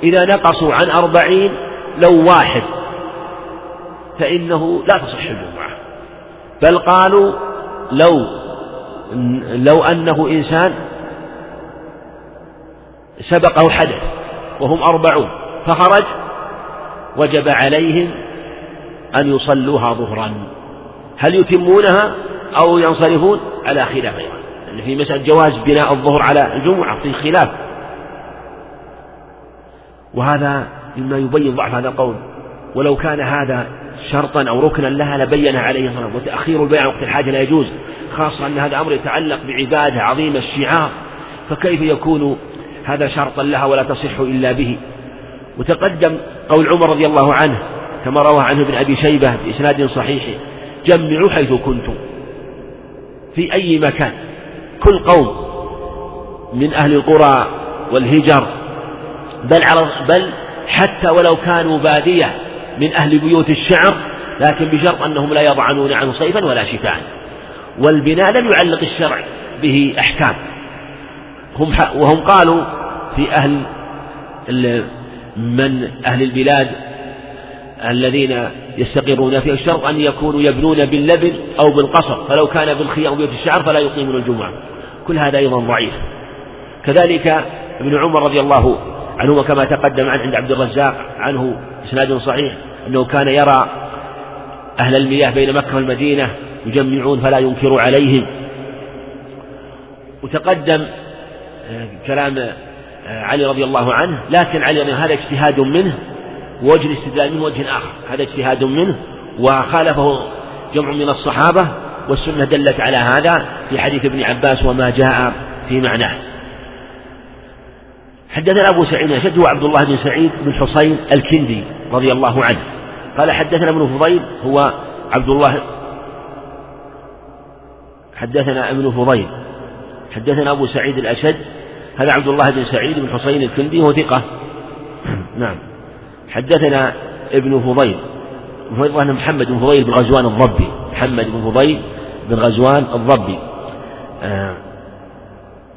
إذا نقصوا عن أربعين لو واحد فإنه لا تصح الجمعة. بل قالوا لو لو أنه إنسان سبقه حدث وهم أربعون فخرج وجب عليهم أن يصلوها ظهرا. هل يتمونها أو ينصرفون؟ على خلاف أيضا. يعني في مسألة جواز بناء الظهر على الجمعة في خلاف وهذا مما يبين ضعف هذا القول. ولو كان هذا شرطا أو ركنا لها لبين عليه الصلاة وتأخير البيع وقت الحاجة لا يجوز. خاصة أن هذا أمر يتعلق بعبادة عظيمة الشعار. فكيف يكون هذا شرطا لها ولا تصح إلا به؟ وتقدم قول عمر رضي الله عنه كما روى عنه ابن أبي شيبة بإسناد صحيح جمعوا حيث كنتم. في أي مكان. كل قوم من أهل القرى والهجر بل على بل حتى ولو كانوا بادية من أهل بيوت الشعر لكن بشرط أنهم لا يضعنون عنه صيفا ولا شتاء والبناء لم يعلق الشرع به أحكام. هم وهم قالوا في أهل من أهل البلاد الذين يستقرون فيها الشرط أن يكونوا يبنون باللبن أو بالقصر فلو كان بالخيام بيوت الشعر فلا يقيمون الجمعة. كل هذا أيضا ضعيف. كذلك ابن عمر رضي الله عنهما كما تقدم عن عند عبد الرزاق عنه إسناد صحيح أنه كان يرى أهل المياه بين مكة والمدينة يجمعون فلا ينكر عليهم. وتقدم آه، كلام علي رضي الله عنه لكن علي هذا اجتهاد منه ووجه الاستدلال من وجه آخر هذا اجتهاد منه وخالفه جمع من الصحابة والسنة دلت على هذا في حديث ابن عباس وما جاء في معناه. حدثنا أبو سعيد أشد هو عبد الله بن سعيد بن حصين الكندي رضي الله عنه. قال حدثنا ابن فضيل هو عبد الله حدثنا ابن فضيل. حدثنا أبو سعيد الأشد هذا عبد الله بن سعيد بن حصين الكندي هو ثقة. نعم. حدثنا ابن فضيل. فضيل محمد بن فضيل بن غزوان الضبي. محمد بن فضيل بن غزوان الضبي. آه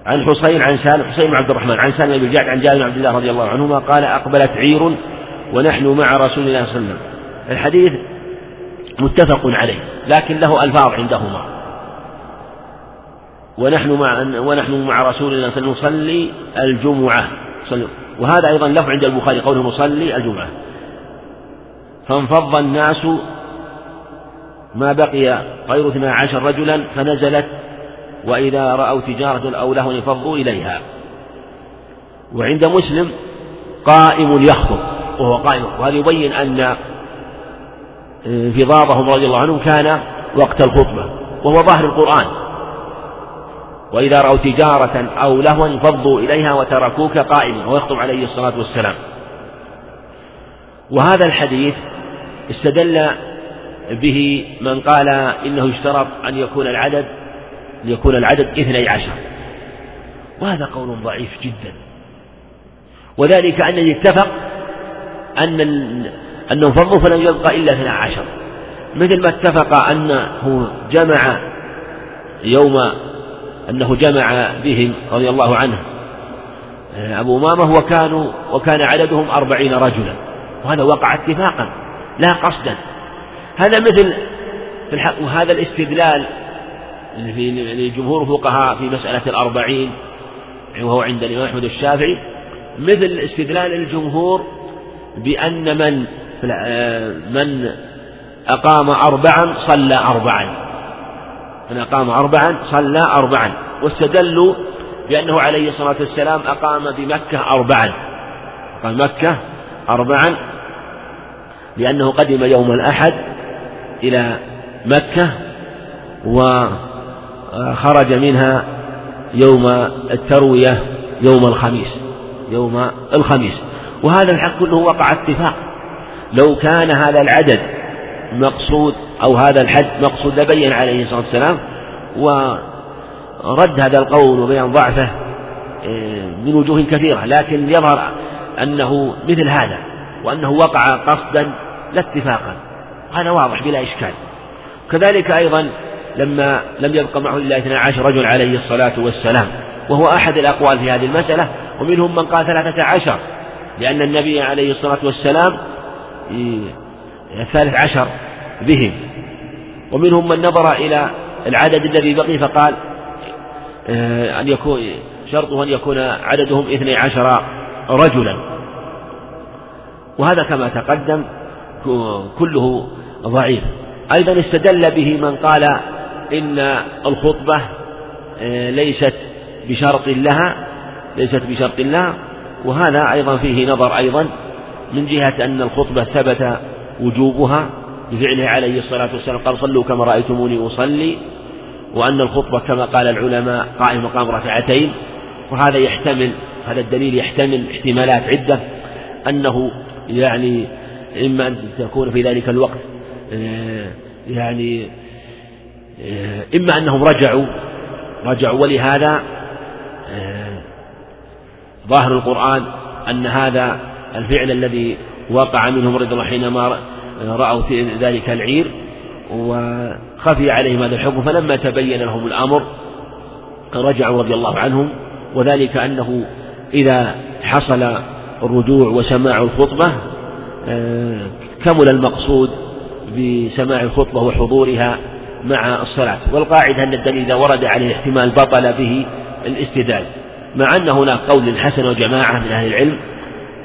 عن حصين عن سالم حصين بن عبد الرحمن عن سالم بن جعد عن جابر بن عبد الله رضي الله عنهما قال أقبلت عير ونحن مع رسول الله صلى الله عليه وسلم. الحديث متفق عليه لكن له ألفاظ عندهما. ونحن مع ونحن مع رسول الله صلى الله عليه وسلم نصلي الجمعة. وهذا أيضا لفظ عند البخاري قوله نصلي الجمعة. فانفض الناس ما بقي غير اثنا عشر رجلا فنزلت وإذا رأوا تجارة أو لهوا انفضوا إليها. وعند مسلم قائم يخطب وهو قائم. وهذا يبين أن انفضاضهم رضي الله عنهم كان وقت الخطبة وهو ظاهر القرآن. وإذا رأوا تجارة أو لهوا انفضوا إليها وتركوك قائما ويخطب عليه الصلاة والسلام. وهذا الحديث استدل به من قال إنه يشترط أن يكون العدد ليكون العدد اثني عشر. وهذا قول ضعيف جدا. وذلك أن اتفق أن أنه فضوا فلم يبقى إلا اثنا عشر. مثل ما اتفق أنه جمع يوم أنه جمع بهم رضي الله عنه. أبو أمامة وكانوا وكان عددهم أربعين رجلا. وهذا وقع اتفاقا لا قصدا. هذا مثل في الحق وهذا الاستدلال في لجمهور الفقهاء في مسألة الأربعين وهو عند الإمام أحمد الشافعي مثل استدلال الجمهور بأن من من أقام أربعا صلى أربعا. من أقام أربعا صلى أربعا. واستدلوا بأنه عليه الصلاة والسلام أقام بمكة أربعا. أقام مكة أربعا لأنه قدم يوم الأحد إلى مكة وخرج منها يوم التروية يوم الخميس يوم الخميس. وهذا الحق كله وقع اتفاق. لو كان هذا العدد مقصود أو هذا الحد مقصود لبين عليه الصلاة والسلام ورد هذا القول وبيان ضعفه آه، من وجوه كثيرة لكن يظهر أنه مثل هذا وأنه وقع قصدا لا اتفاقا هذا واضح بلا إشكال. كذلك أيضا لما لم يبق معه إلا اثنا عشر رجل عليه الصلاة والسلام وهو أحد الأقوال في هذه المسألة ومنهم من قال ثلاثة عشر لأن النبي عليه الصلاة والسلام الثالث عشر بهم. ومنهم من نظر إلى العدد الذي بقي فقال آه، أن يكون شرطه أن يكون عددهم اثني عشر رجلا. وهذا كما تقدم كله ضعيف. أيضا استدل به من قال إن الخطبة آه، ليست بشرط لها ليست بشرط لها. وهذا أيضا فيه نظر أيضا من جهة أن الخطبة ثبت وجوبها. بفعله عليه الصلاة والسلام قال صلوا كما رأيتموني أصلي وأن الخطبة كما قال العلماء قائم مقام ركعتين وهذا يحتمل هذا الدليل يحتمل احتمالات عدة أنه يعني إما أن تكون في ذلك الوقت آه، يعني آه، إما أنهم رجعوا رجعوا ولهذا آه، ظاهر القرآن أن هذا الفعل الذي وقع منهم رضي الله حينما رأوا ذلك العير وخفي عليهم هذا الحكم فلما تبين لهم الأمر رجعوا رضي الله عنهم وذلك أنه إذا حصل الرجوع وسماع الخطبة آه، كمل المقصود بسماع الخطبة وحضورها مع الصلاة. والقاعدة أن الدليل إذا ورد عليه احتمال بطل به الاستدلال. مع أن هناك قول حسن وجماعة من أهل العلم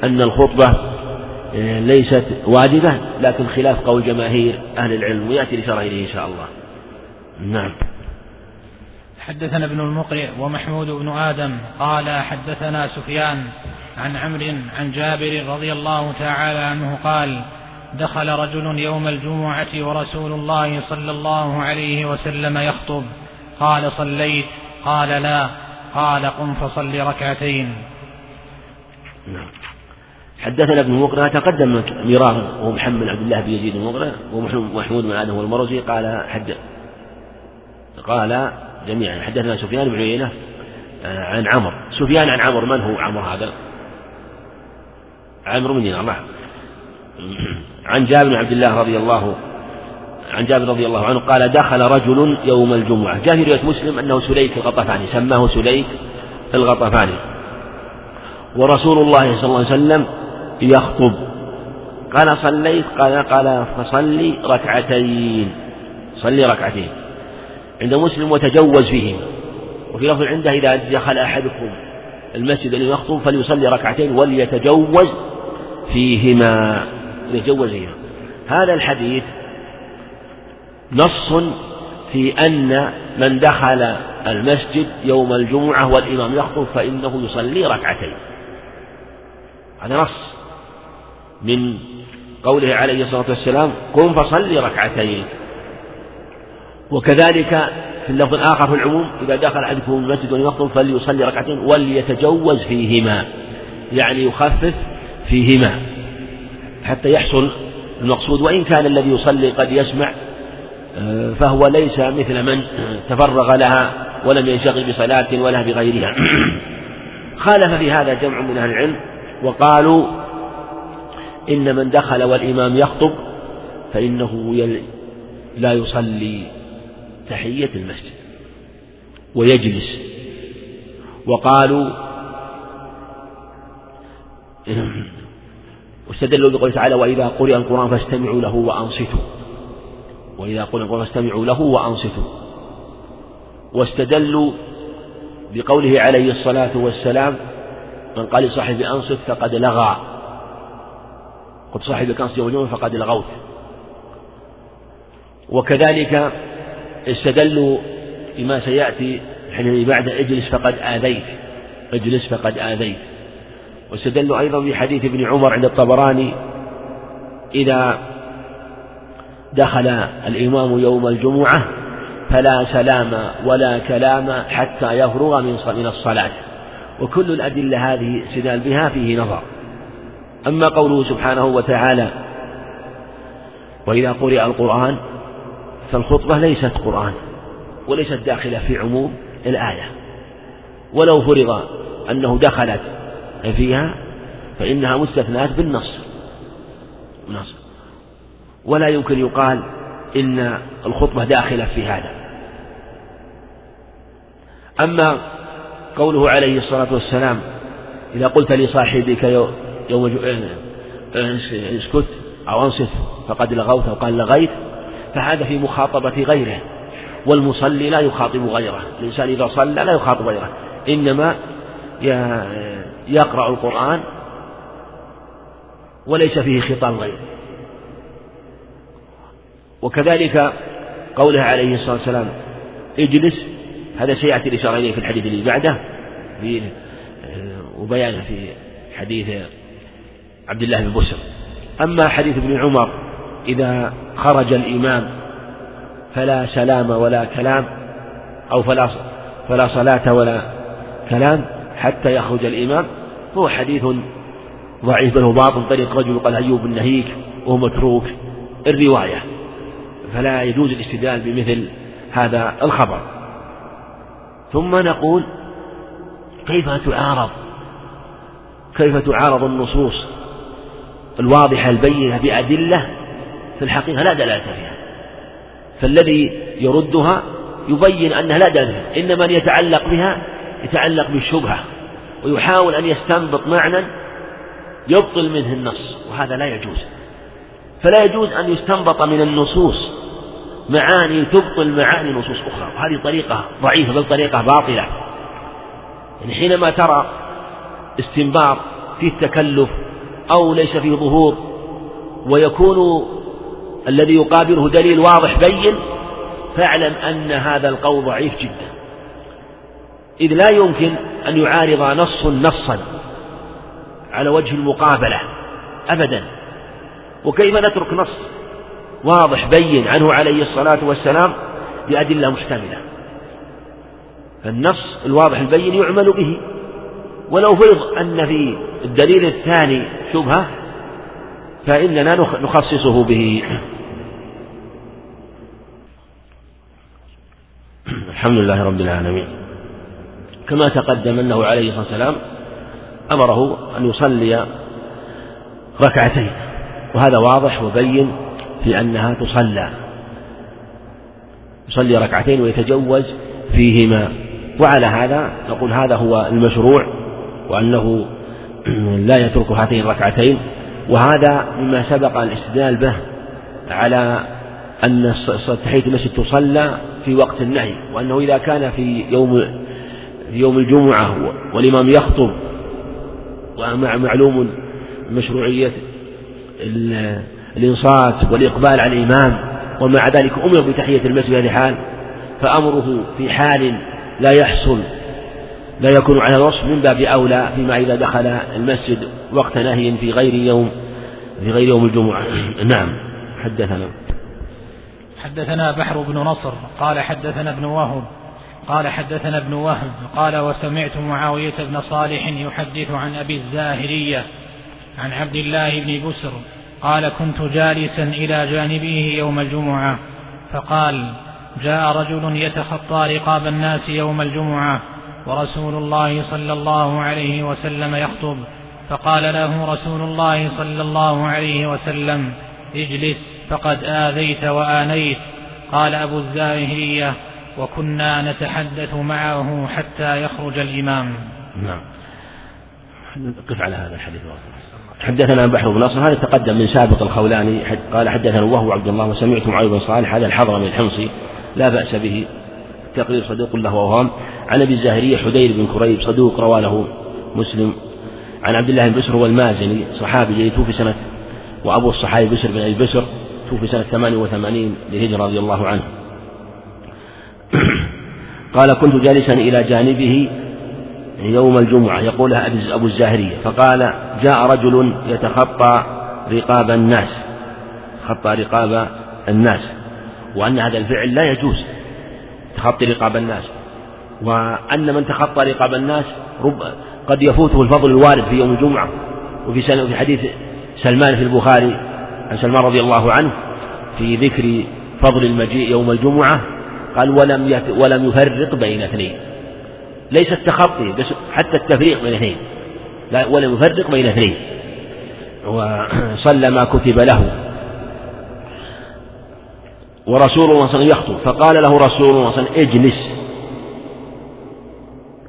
أن الخطبة ليست واجبة لكن خلاف قول جماهير أهل العلم ويأتي إليه إن شاء الله. نعم. حدثنا ابن المقرئ ومحمود بن آدم قال حدثنا سفيان عن عمرو عن جابر رضي الله تعالى عنه قال دخل رجل يوم الجمعة ورسول الله صلى الله عليه وسلم يخطب. قال صليت. قال لا. قال قم فصل ركعتين. نعم. حدثنا ابن مقرة تقدم مرارا وهو محمد عبد الله بن يزيد المقرة ومحمود بن آدم والمروزي قال حد قال جميعا. حدثنا سفيان بن عيينة آه، عن عمر. سفيان عن عمر من هو عمر هذا؟ عمرو بن دينار نعم. عن جابر بن عبد الله رضي الله عن جابر رضي الله عنه قال دخل رجل يوم الجمعة. جاء في رواية مسلم أنه سليك الغطفاني سماه سليك الغطفاني. ورسول الله صلى الله عليه وسلم يخطب. قال صليت قال قال فصلي ركعتين. صلي ركعتين. عند مسلم وتجوز فيهما. وفي لفظ عنده إذا دخل أحدكم المسجد الذي يخطب فليصلي ركعتين وليتجوز فيهما. يتجوز فيهما. هذا الحديث نص في أن من دخل المسجد يوم الجمعة والإمام يخطب فإنه يصلي ركعتين. هذا نص. من قوله عليه الصلاة والسلام قم فصلي ركعتين. وكذلك في اللفظ الآخر في العموم إذا دخل أحدكم المسجد وليخطب فليصلي ركعتين وليتجوز فيهما يعني يخفف فيهما حتى يحصل المقصود. وإن كان الذي يصلي قد يسمع آه، فهو ليس مثل من تفرغ لها ولم ينشغل بصلاة ولا بغيرها. خالف في هذا جمع من أهل العلم وقالوا إن من دخل والإمام يخطب فإنه لا يصلي تحية المسجد ويجلس. وقالوا واستدلوا بقوله تعالى وإذا قرئ القرآن فاستمعوا له وأنصتوا. وإذا قرئ القرآن فاستمعوا له وأنصتوا. واستدلوا بقوله عليه الصلاة والسلام من قال لصاحب أنصت فقد لغى. قد صاحبك أنصت يوم الجمعة فقد لغوت وكذلك استدلوا بما سيأتي حين بعد إجلس فقد آذيت. إجلس فقد آذيت. واستدلوا أيضا بحديث ابن عمر عند الطبراني إذا دخل الإمام يوم الجمعة فلا سلام ولا كلام حتى يفرغ من الصلاة. وكل الأدلة هذه استدلال بها فيه نظر. أما قوله سبحانه وتعالى وإذا قرئ القرآن فالخطبة ليست قرآن وليست داخلة في عموم الآية ولو فرض أنه دخلت فيها فإنها مستثناة بالنص نص. ولا يمكن يقال إن الخطبة داخلة في هذا. أما قوله عليه الصلاة والسلام إذا قلت لصاحبك يوم اسكت أو أنصت. فقد لغوت أو قال لغيت. فهذا في مخاطبة غيره. والمصلي لا يخاطب غيره. الإنسان إذا صلى لا يخاطب غيره. إنما يقرأ القرآن وليس فيه خطاب غيره. وكذلك قوله عليه الصلاة والسلام اجلس. هذا سيأتي الإشارة إليه في الحديث اللي بعده. في وبيانه في حديث عبد الله بن بسر أما حديث ابن عمر إذا خرج الإمام فلا سلام ولا كلام أو فلا فلا صلاة ولا كلام حتى يخرج الإمام هو حديث ضعيف بل هو باطل طريق رجل قال أيوب النهيك وهو متروك الرواية. فلا يجوز الاستدلال بمثل هذا الخبر. ثم نقول كيف تعارض؟ كيف تعارض النصوص؟ الواضحة البينة بأدلة في الحقيقة لا دلالة فيها. فالذي يردها يبين أنها لا دلالة إنما أن يتعلق بها يتعلق بالشبهة ويحاول أن يستنبط معنى يبطل منه النص وهذا لا يجوز. فلا يجوز أن يستنبط من النصوص معاني تبطل معاني نصوص أخرى. وهذه طريقة ضعيفة بل طريقة باطلة. يعني حينما ترى استنباط فيه تكلف أو ليس فيه ظهور ويكون الذي يقابله دليل واضح بين فاعلم أن هذا القول ضعيف جدا. إذ لا يمكن أن يعارض نص نصا على وجه المقابلة أبدا. وكيف نترك نص واضح بين عنه عليه الصلاة والسلام بأدلة محتملة؟ النص الواضح البين يعمل به. ولو فرض أن في الدليل الثاني شبهة فإننا نخصصه به. الحمد لله رب العالمين. كما تقدم أنه عليه الصلاة والسلام أمره أن يصلي ركعتين. وهذا واضح وبين في أنها تصلى. يصلي ركعتين ويتجوز فيهما. وعلى هذا نقول هذا هو المشروع وأنه لا يترك هاتين الركعتين وهذا مما سبق الاستدلال به على أن تحية المسجد تصلى في وقت النهي وأنه إذا كان في يوم في يوم الجمعة والإمام يخطب ومع معلوم مشروعية الإنصات والإقبال على الإمام ومع ذلك أمر بتحية المسجد في هذه الحال فأمره في حال لا يحصل لا يكون على الوصف من باب أولى فيما إذا دخل المسجد وقت نهي في غير يوم في غير يوم الجمعة. نعم. حدثنا. حدثنا بحر بن نصر قال حدثنا ابن وهب قال حدثنا ابن وهب قال وسمعت معاوية بن صالح يحدث عن أبي الزاهرية عن عبد الله بن بسر قال كنت جالسا إلى جانبه يوم الجمعة فقال جاء رجل يتخطى رقاب الناس يوم الجمعة ورسول الله صلى الله عليه وسلم يخطب فقال له رسول الله صلى الله عليه وسلم اجلس فقد آذيت وآنيت. قال أبو الزاهرية وكنا نتحدث معه حتى يخرج الإمام. نعم. قف على هذا الحديث حدثنا بحر بن نصر هذا تقدم من سابق الخولاني قال حدثنا وهو عبد الله وسمعت معاوية بن صالح هذا الحضرمي الحمصي لا بأس به. تقرير صدوق له أوهام عن أبي الزاهرية حدير بن كريب صدوق روى له مسلم. عن عبد الله بن بسر والمازني صحابي جليل توفي سنة وأبو الصحابي بسر بن أبي بسر توفي سنة 88 للهجرة رضي الله عنه. قال كنت جالسا إلى جانبه يوم الجمعة. يقولها أبو الزاهرية. فقال جاء رجل يتخطى رقاب الناس. خطى رقاب الناس. وأن هذا الفعل لا يجوز. تخطي رقاب الناس. وأن من تخطى رقاب الناس رب قد يفوته الفضل الوارد في يوم الجمعة. وفي في حديث سلمان في البخاري عن سلمان رضي الله عنه في ذكر فضل المجيء يوم الجمعة قال ولم ولم يفرق بين اثنين. ليس التخطي بس حتى التفريق بين اثنين. لا ولم يفرق بين اثنين. وصلى ما كتب له. ورسول الله صلى الله عليه وسلم يخطب. فقال له رسول الله صلى الله عليه وسلم اجلس.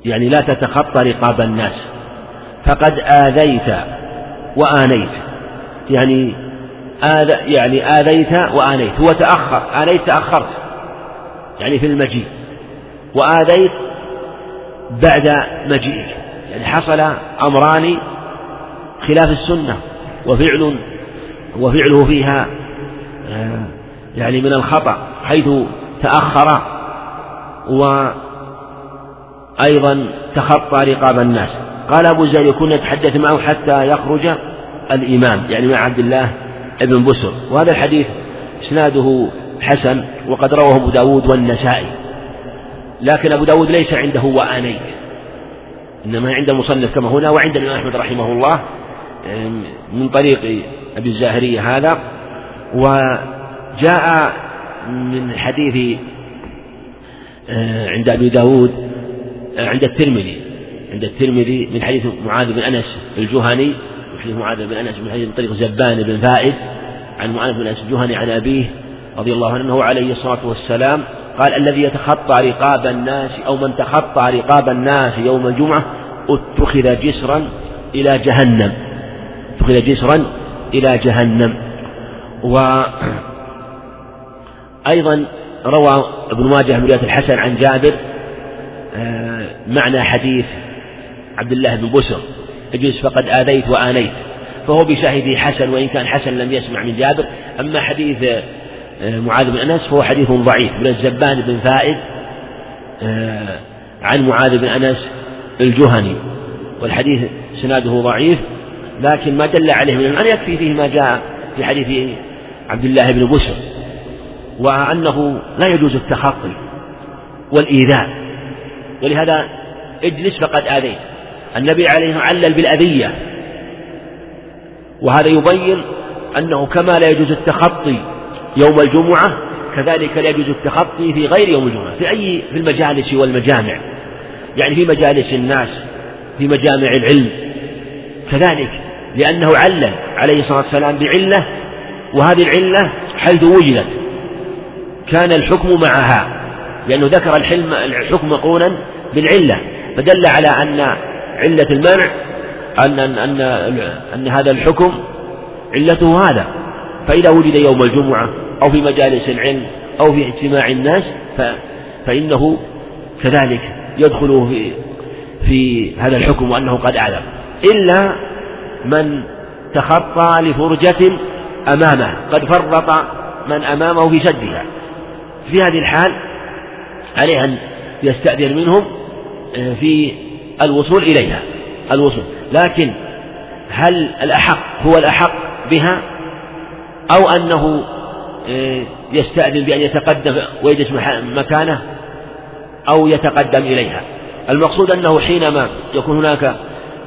يعني لا تتخطى رقاب الناس. فقد آذيت وآنيت. يعني آذ يعني آذيت وآنيت. هو تأخر. آنيت تأخرت. يعني في المجيء. وآذيت بعد مجيئك. يعني حصل أمران خلاف السنة. وفعل وفعله فيها آه، يعني من الخطأ حيث تأخر وأيضا تخطى رقاب الناس. قال أبو زيد كنا نتحدث معه حتى يخرج الإمام يعني مع عبد الله بن بسر. وهذا الحديث إسناده حسن وقد رواه أبو داود والنسائي. لكن أبو داود ليس عنده وآنيت إنما عند المصنف كما هنا وعند الإمام أحمد رحمه الله من طريق أبي الزاهرية هذا. وجاء من حديث آه، عند أبي داود آه، عند الترمذي. عند الترمذي من حديث معاذ بن أنس الجهني من حديث معاذ بن أنس من حديث من طريق زبان بن فائد عن معاذ بن أنس الجهني عن أبيه رضي الله عنه عليه الصلاة والسلام قال الذي يتخطى رقاب الناس أو من تخطى رقاب الناس يوم الجمعة اتخذ جسرا إلى جهنم. اتخذ جسرا إلى جهنم. وأيضا روى ابن ماجه من الحسن عن جابر آه، معنى حديث عبد الله بن بسر اجلس فقد آذيت وآنيت فهو بشاهده حسن وإن كان حسن لم يسمع من جابر أما حديث آه، معاذ بن أنس فهو حديث ضعيف من الزبان بن فائد آه، عن معاذ بن أنس الجهني والحديث سناده ضعيف لكن ما دل عليه من المعنى يكفي فيه ما جاء في حديث عبد الله بن بشر. وأنه لا يجوز التخطي والإيذاء. ولهذا اجلس فقد آذيت. النبي عليه علل بالأذية. وهذا يبين أنه كما لا يجوز التخطي يوم الجمعة كذلك لا يجوز التخطي في غير يوم الجمعة في أي في المجالس والمجامع. يعني في مجالس الناس في مجامع العلم. كذلك لأنه علل عليه الصلاة والسلام بعلة وهذه العلة حيث وجدت. كان الحكم معها لأنه ذكر الحلم الحكم مقونا بالعلة فدل على أن علة المنع أن أن أن, أن هذا الحكم علته هذا. فإذا وجد يوم الجمعة أو في مجالس العلم أو في اجتماع الناس فإنه كذلك يدخل في في هذا الحكم وأنه قد أعلم. إلا من تخطى لفرجة أمامه قد فرط من أمامه في سدها. في هذه الحال عليه أن يستأذن منهم آه، في الوصول إليها الوصول. لكن هل الأحق هو الأحق بها؟ أو أنه آه، يستأذن بأن يتقدم ويجلس مكانه أو يتقدم إليها؟ المقصود أنه حينما يكون هناك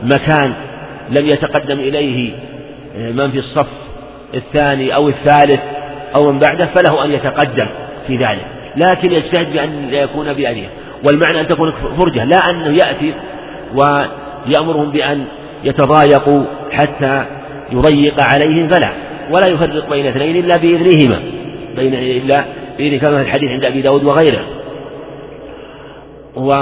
مكان لم يتقدم إليه آه، من في الصف الثاني أو الثالث أو من بعده فله أن يتقدم. في ذلك. لكن يجتهد بأن يكون بأنية. والمعنى أن تكون فرجة لا أنه يأتي ويأمرهم بأن يتضايقوا حتى يضيق عليهم فلا ولا يفرق بين اثنين إلا بإذنهما. بين إلا بإذن كما في الحديث عند أبي داود وغيره. و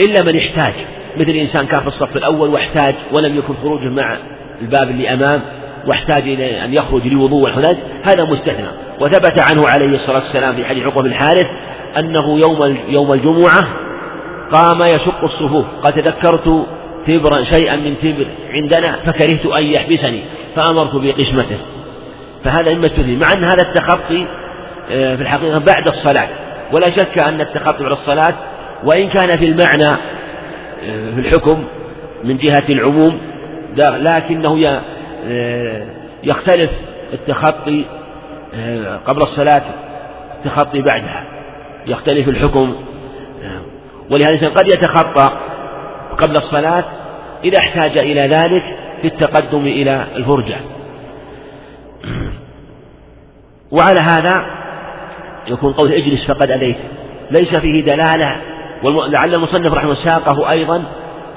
إلا من احتاج مثل إنسان كان في الصف الأول واحتاج ولم يكن خروجه مع الباب اللي أمام واحتاج إلى أن يخرج لوضوء والحدث هذا مستثنى. وثبت عنه عليه الصلاة والسلام في حديث عقبة بن الحارث أنه يوم يوم الجمعة قام يشق الصفوف قد تذكرت تبرا شيئا من تبر عندنا فكرهت أن يحبسني فأمرت بقسمته. فهذا مما استثني مع أن هذا التخطي آه، في الحقيقة بعد الصلاة ولا شك أن التخطي بعد الصلاة وإن كان في المعنى آه، في الحكم من جهة العموم لكنه يختلف التخطي آه، قبل الصلاة التخطي بعدها يختلف الحكم ولهذا الإنسان قد يتخطى قبل الصلاة إذا احتاج إلى ذلك في التقدم إلى الفرجة. وعلى هذا يكون قول اجلس فقد أديت. ليس فيه دلالة ولعل المصنف رحمه الله ساقه أيضا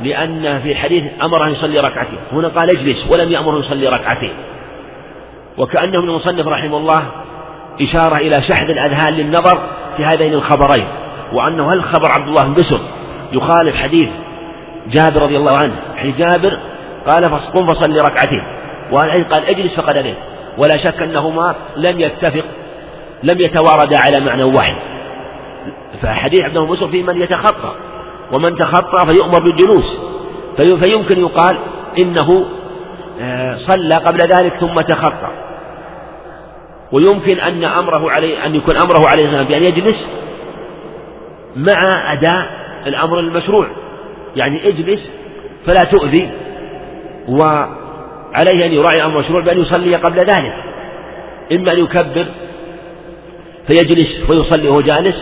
لأن في الحديث أمر أن يصلي ركعتين. هنا قال اجلس ولم يأمر أن يصلي ركعتين. وكأنه من المصنف رحمه الله إشارة إلى شحذ الأذهان للنظر في هذين الخبرين وأنه هل خبر عبد الله بن بسر يخالف حديث جابر رضي الله عنه. حديث جابر قال قم فصلي ركعتين. وهذا قال اجلس فقد أديت ولا شك أنهما لم يتفق لم يتواردا على معنى واحد. فحديث عبد الله في من يتخطى. ومن تخطى فيؤمر بالجلوس. فيمكن يقال إنه آه، صلى قبل ذلك ثم تخطى ويمكن أن أمره عليه أن يكون أمره عليه الصلاة بأن يجلس مع أداء الأمر المشروع. يعني اجلس فلا تؤذي وعليه أن يراعي الأمر المشروع بأن يصلي قبل ذلك. إما أن يكبر فيجلس ويصلي وهو جالس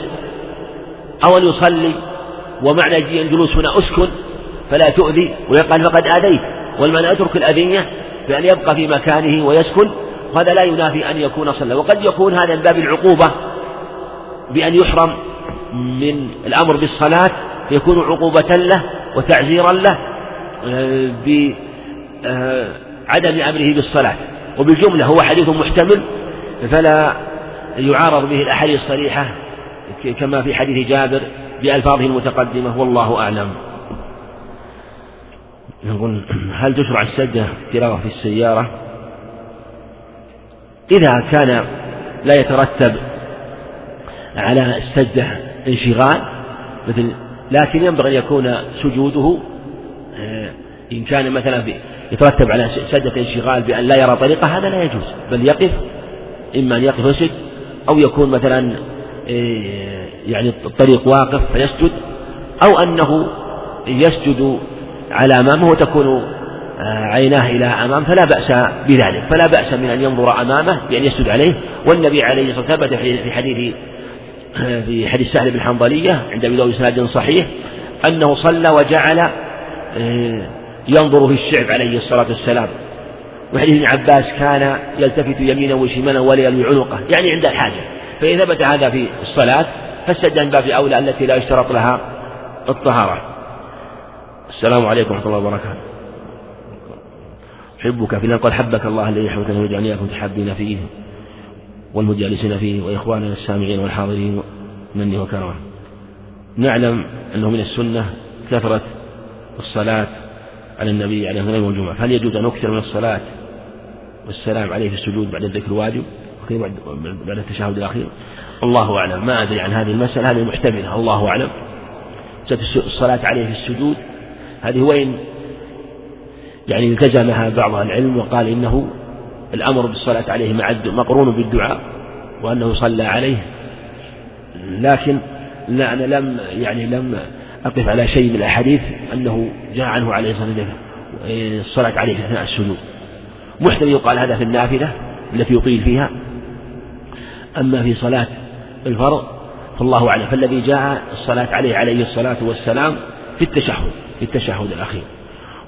أو أن يصلي ومعنى الجلوس هنا أسكن فلا تؤذي ويقال فقد آذيت. والمعنى أترك الأذية بأن يبقى في مكانه ويسكن. وهذا لا ينافي أن يكون صلى. وقد يكون هذا من باب العقوبة بأن يحرم من الأمر بالصلاة. فيكون عقوبة له وتعزيرا له آه، بعدم آه، أمره بالصلاة. وبالجملة هو حديث محتمل فلا يعارض به الأحاديث الصريحة كما في حديث جابر بألفاظه المتقدمة والله أعلم. نقول هل تشرع السجدة تلاوة في السيارة؟ إذا كان لا يترتب على السجدة انشغال مثل لكن ينبغي أن يكون سجوده آه، إن كان مثلا يترتب على سجدة انشغال بأن لا يرى طريقة هذا لا يجوز بل يقف إما أن يقف ويسجد أو يكون مثلا يعني الطريق واقف فيسجد أو أنه يسجد على أمامه وتكون آه، عيناه إلى أمام فلا بأس بذلك فلا بأس من أن ينظر أمامه بأن يسجد عليه. والنبي عليه الصلاة والسلام ثبت في حديث آه، في حديث سهل بن حنظلية عند أبي داود صحيح أنه صلى وجعل آه، ينظر في الشعب عليه الصلاة والسلام. وحديث ابن عباس كان يلتفت يمينا وشمالا وليلوي عنقه يعني عند الحاجة. فإذا ثبت هذا في الصلاة فالسجدة من باب أولى التي لا يشترط لها الطهارة. السلام عليكم ورحمة الله وبركاته. أحبك في قال حبك الله الذي يحبك ويجعلني إياكم متحابين فيه والمجالسين فيه وإخواننا السامعين والحاضرين مني وكرمه. نعلم أنه من السنة كثرة الصلاة على النبي عليه الصلاة والجمعة. هل يجوز أن أكثر من الصلاة؟ والسلام عليه في السجود بعد الذكر الواجب؟ بعد التشهد الأخير. الله أعلم. ما أدري عن هذه المسألة. هذه محتملة الله أعلم. الصلاة عليه في السجود. هذه وين؟ يعني التزمها بعض العلم وقال إنه الأمر بالصلاة عليه مع مقرون بالدعاء وأنه صلى عليه. لكن لا أنا لم يعني لم أقف على شيء من الأحاديث أنه جاء عنه عليه الصلاة والسلام. الصلاة عليه أثناء السجود. محتمل يقال هذا في النافلة التي يطيل فيها. أما في صلاة الفرض فالله أعلم. فالذي جاء الصلاة عليه عليه الصلاة والسلام في التشهد في التشهد الأخير.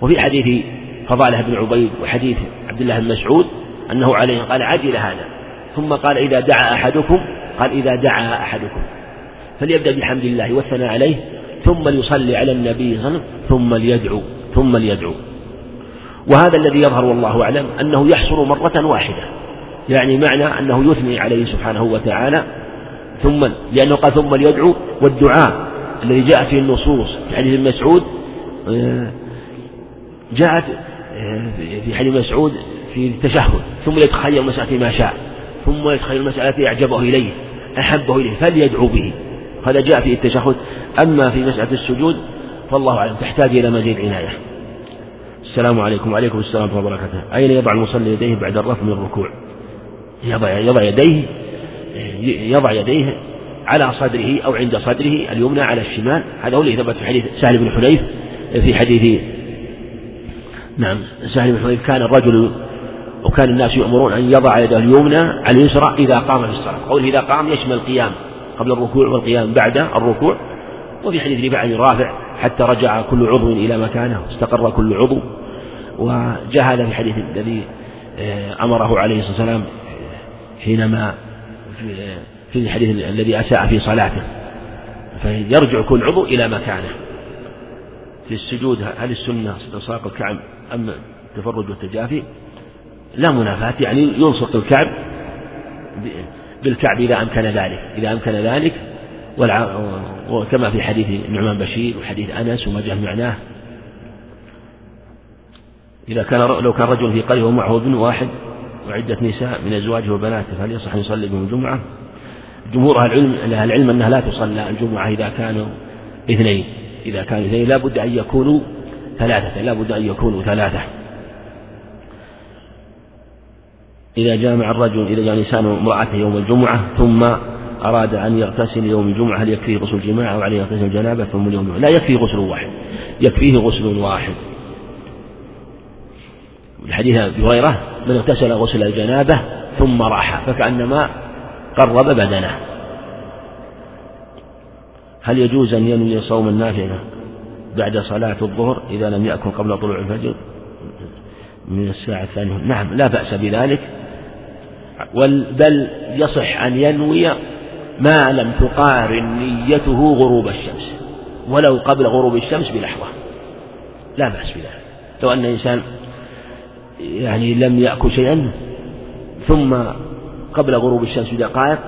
وفي حديث فضالة بن عبيد وحديث عبد الله بن مسعود أنه عليه قال عجل هذا. ثم قال إذا دعا أحدكم قال إذا دعا أحدكم. فليبدأ بحمد الله والثناء عليه ثم ليصلي على النبي صلى الله عليه وسلم ثم ليدعو ثم ليدعو. وهذا الذي يظهر والله أعلم أنه يحصل مرة واحدة. يعني معنى أنه يثني عليه سبحانه وتعالى ثم لأنه قال ثم ليدعو والدعاء الذي جاء فيه النصوص في حديث مسعود آه، جاءت آه، في حديث مسعود في التشهد ثم يتخيل المسألة ما شاء ثم يتخيل المسألة التي أعجبه إليه أحبه إليه فليدعو به. هذا جاء في التشهد. أما في مسألة السجود فالله أعلم تحتاج إلى مزيد عناية. السلام عليكم. وعليكم السلام ورحمة الله وبركاته. أين يضع المصلي يديه بعد الرفع من الركوع؟ يضع يضع يديه يضع يديه على صدره أو عند صدره اليمنى على الشمال. هذا هو اللي ثبت في حديث سهل بن حنيف في حديث نعم سهل بن حنيف. كان الرجل وكان الناس يؤمرون أن يضع يده اليمنى على اليسرى إذا قام في الصلاة. قول إذا قام يشمل القيام قبل الركوع والقيام بعد الركوع. وفي حديث رفاعة بن رافع حتى رجع كل عضو إلى مكانه واستقر كل عضو. وجاء هذا في الحديث الذي آه، أمره عليه الصلاة والسلام حينما في الحديث الذي أساء في صلاته فيرجع كل عضو إلى مكانه. في السجود هل السنة استنصاق الكعب أم التفرج والتجافي؟ لا منافاة يعني يلصق الكعب بالكعب إذا أمكن ذلك إذا أمكن ذلك. وكما في حديث النعمان بشير وحديث أنس وما جاء معناه. إذا كان لو كان رجل في قرية ومعه ابن واحد وعدة نساء من أزواجه وبناته فهل يصح أن يصلي بهم الجمعة؟ جمهور أهل العلم أهل العلم أنها لا تصلى الجمعة إذا كانوا اثنين إذا كانوا اثنين لا بد أن يكونوا ثلاثة لا بد أن يكونوا ثلاثة. إذا جامع الرجل إذا جاء الإنسان امرأته يوم الجمعة ثم أراد أن يغتسل يوم الجمعة هل يكفيه غسل جماعة أو عليه يغتسل الجنابة؟ ثم اليوم الجمعة لا يكفيه غسل واحد يكفيه غسل واحد. الحديث أبي هريرة من اغتسل غسل الجنابة ثم رأح فكأنما قرب بدنه. هل يجوز أن ينوي صوم النافلة بعد صلاة الظهر إذا لم يأكل قبل طلوع الفجر؟ من الساعة الثانية. نعم لا بأس بذلك. بل يصح أن ينوي ما لم تقارن نيته غروب الشمس ولو قبل غروب الشمس بلحظة. لا بأس بذلك. لو أن إنسان يعني لم يأكل شيئا. ثم قبل غروب الشمس بدقائق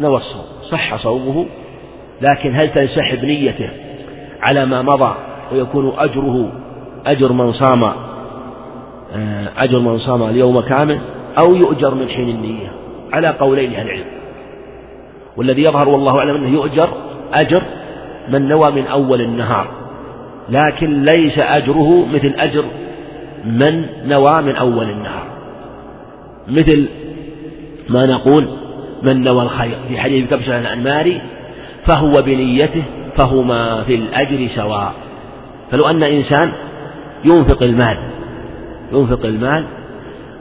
نوى الصوم. صح صومه لكن هل تنسحب نيته على ما مضى ويكون أجره أجر من صام آه، أجر من صام اليوم كامل أو يؤجر من حين النية؟ على قولين أهل العلم. والذي يظهر والله أعلم أنه يؤجر أجر من نوى من أول النهار لكن ليس أجره مثل أجر من نوى من أول النهار. مثل ما نقول من نوى الخير في حديث كبشة الأنماري فهو بنيته فهما في الأجر سواء. فلو أن إنسان ينفق المال ينفق المال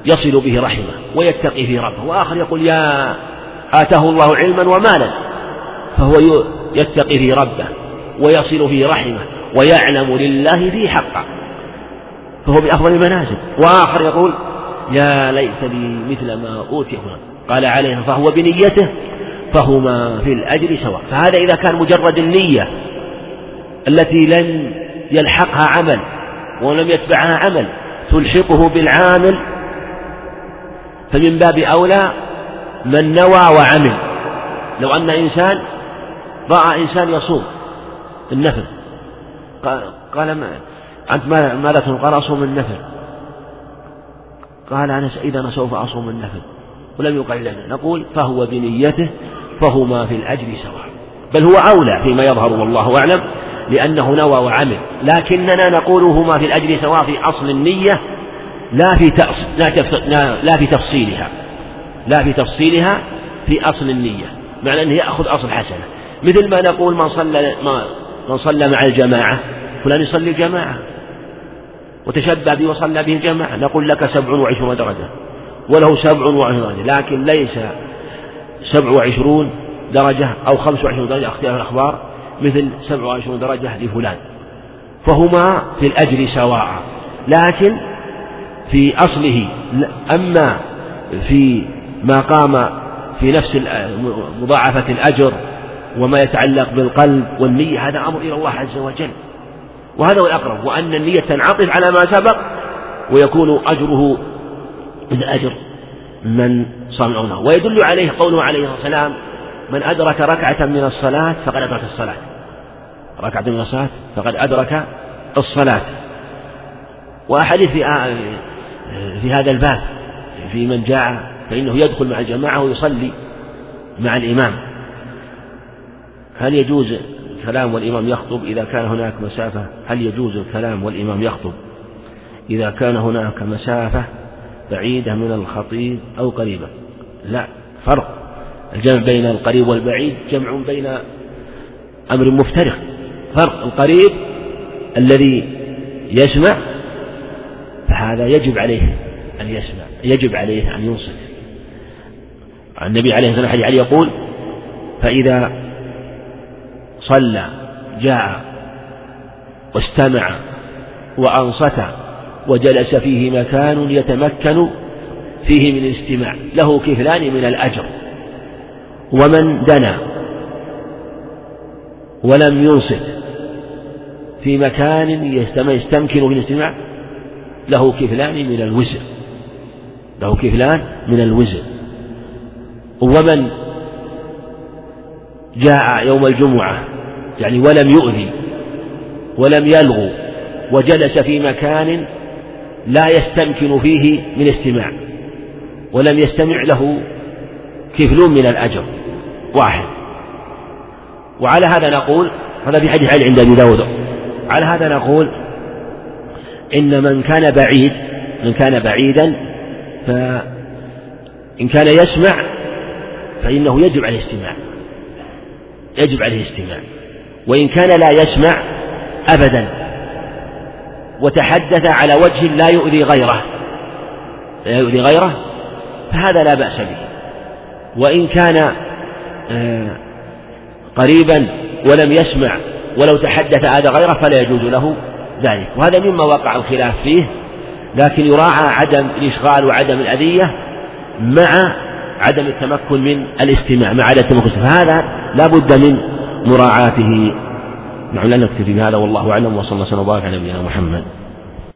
يصل به رحمه ويتقي في ربه وآخر يقول يا آتاه الله علما ومالا فهو يتقي في ربه ويصل في رحمه ويعلم لله في حقه. فهو بأفضل المنازل. وآخر يقول يا ليت لي مثل ما أوتي فلان قال عليه فهو بنيته فهما في الأجر سواء. فهذا إذا كان مجرد النية التي لن يلحقها عمل ولم يتبعها عمل تلحقه بالعامل فمن باب أولى من نوى وعمل. لو أن إنسان رأى إنسان يصوم النفل قال ما أنت ماذا تقول قال أصوم النفل. قال أنا إذا أنا سوف أصوم النفل. ولم يقل لنا. نقول فهو بنيته فهما في الأجر سواء. بل هو أولى فيما يظهر والله أعلم لأنه نوى وعمل. لكننا نقول هما في الأجر سواء في أصل النية لا في لا, في تفصيلها. لا في تفصيلها في أصل النية. معنى أنه يأخذ أصل حسنة. مثل ما نقول من صلى من صلى مع الجماعة فلان يصلي الجماعة. وتشبه به وصلى به الجماعة. نقول لك سبع وعشرون درجة. وله سبع وعشرون. درجة لكن ليس سبع وعشرون درجة أو خمس وعشرون درجة اختلاف الأخبار مثل سبع وعشرون درجة لفلان. فهما في الأجر سواء. لكن في أصله أما في ما قام في نفس مضاعفة الأجر وما يتعلق بالقلب والنية هذا أمر إلى الله عز وجل. وهذا هو الأقرب وأن النية تنعطف على ما سبق ويكون أجره من أجر من صنعونه ويدل عليه قوله عليه الصلاة والسلام من أدرك ركعة من الصلاة فقد أدرك الصلاة. ركعة من الصلاة فقد أدرك الصلاة. وأحاديث في في هذا الباب في من جاء فإنه يدخل مع الجماعة ويصلي مع الإمام. هل يجوز الكلام والإمام يخطب إذا كان هناك مسافة هل يجوز الكلام والإمام يخطب؟ إذا كان هناك مسافة بعيدة من الخطيب أو قريبة. لا فرق. الجمع بين القريب والبعيد جمع بين أمر مفترق. فرق القريب الذي يسمع فهذا يجب عليه أن يسمع يجب عليه أن ينصت. النبي عليه الصلاة والسلام يقول فإذا صلى جاء واستمع وأنصت وجلس فيه مكان يتمكن فيه من الاستماع. له كفلان من الأجر. ومن دنا ولم ينصت في مكان يستمكن فيه الاستماع له كفلان من الوزر. له كفلان من الوزر. ومن جاء يوم الجمعة يعني ولم يؤذي ولم يلغو وجلس في مكان لا يستمكن فيه من استماع ولم يستمع له كفل من الأجر واحد. وعلى هذا نقول هذا في حديث علي عند أبي داود. على هذا نقول إن من كان بعيد من كان بعيدا فإن كان يسمع فإنه يجب عليه الاستماع يجب عليه الاستماع. وإن كان لا يسمع أبدا وتحدث على وجه لا يؤذي غيره لا يؤذي غيره فهذا لا بأس به. وإن كان آه، قريبا ولم يسمع ولو تحدث آذى غيره فلا يجوز له ذلك. وهذا مما وقع الخلاف فيه لكن يراعى عدم الإشغال وعدم الأذية مع عدم التمكن من الاستماع مع عدم التمكن فهذا لا بد من مراعاته. نعم لا نكتفي بهذا والله أعلم وصلى الله وسلم وبارك على نبينا محمد.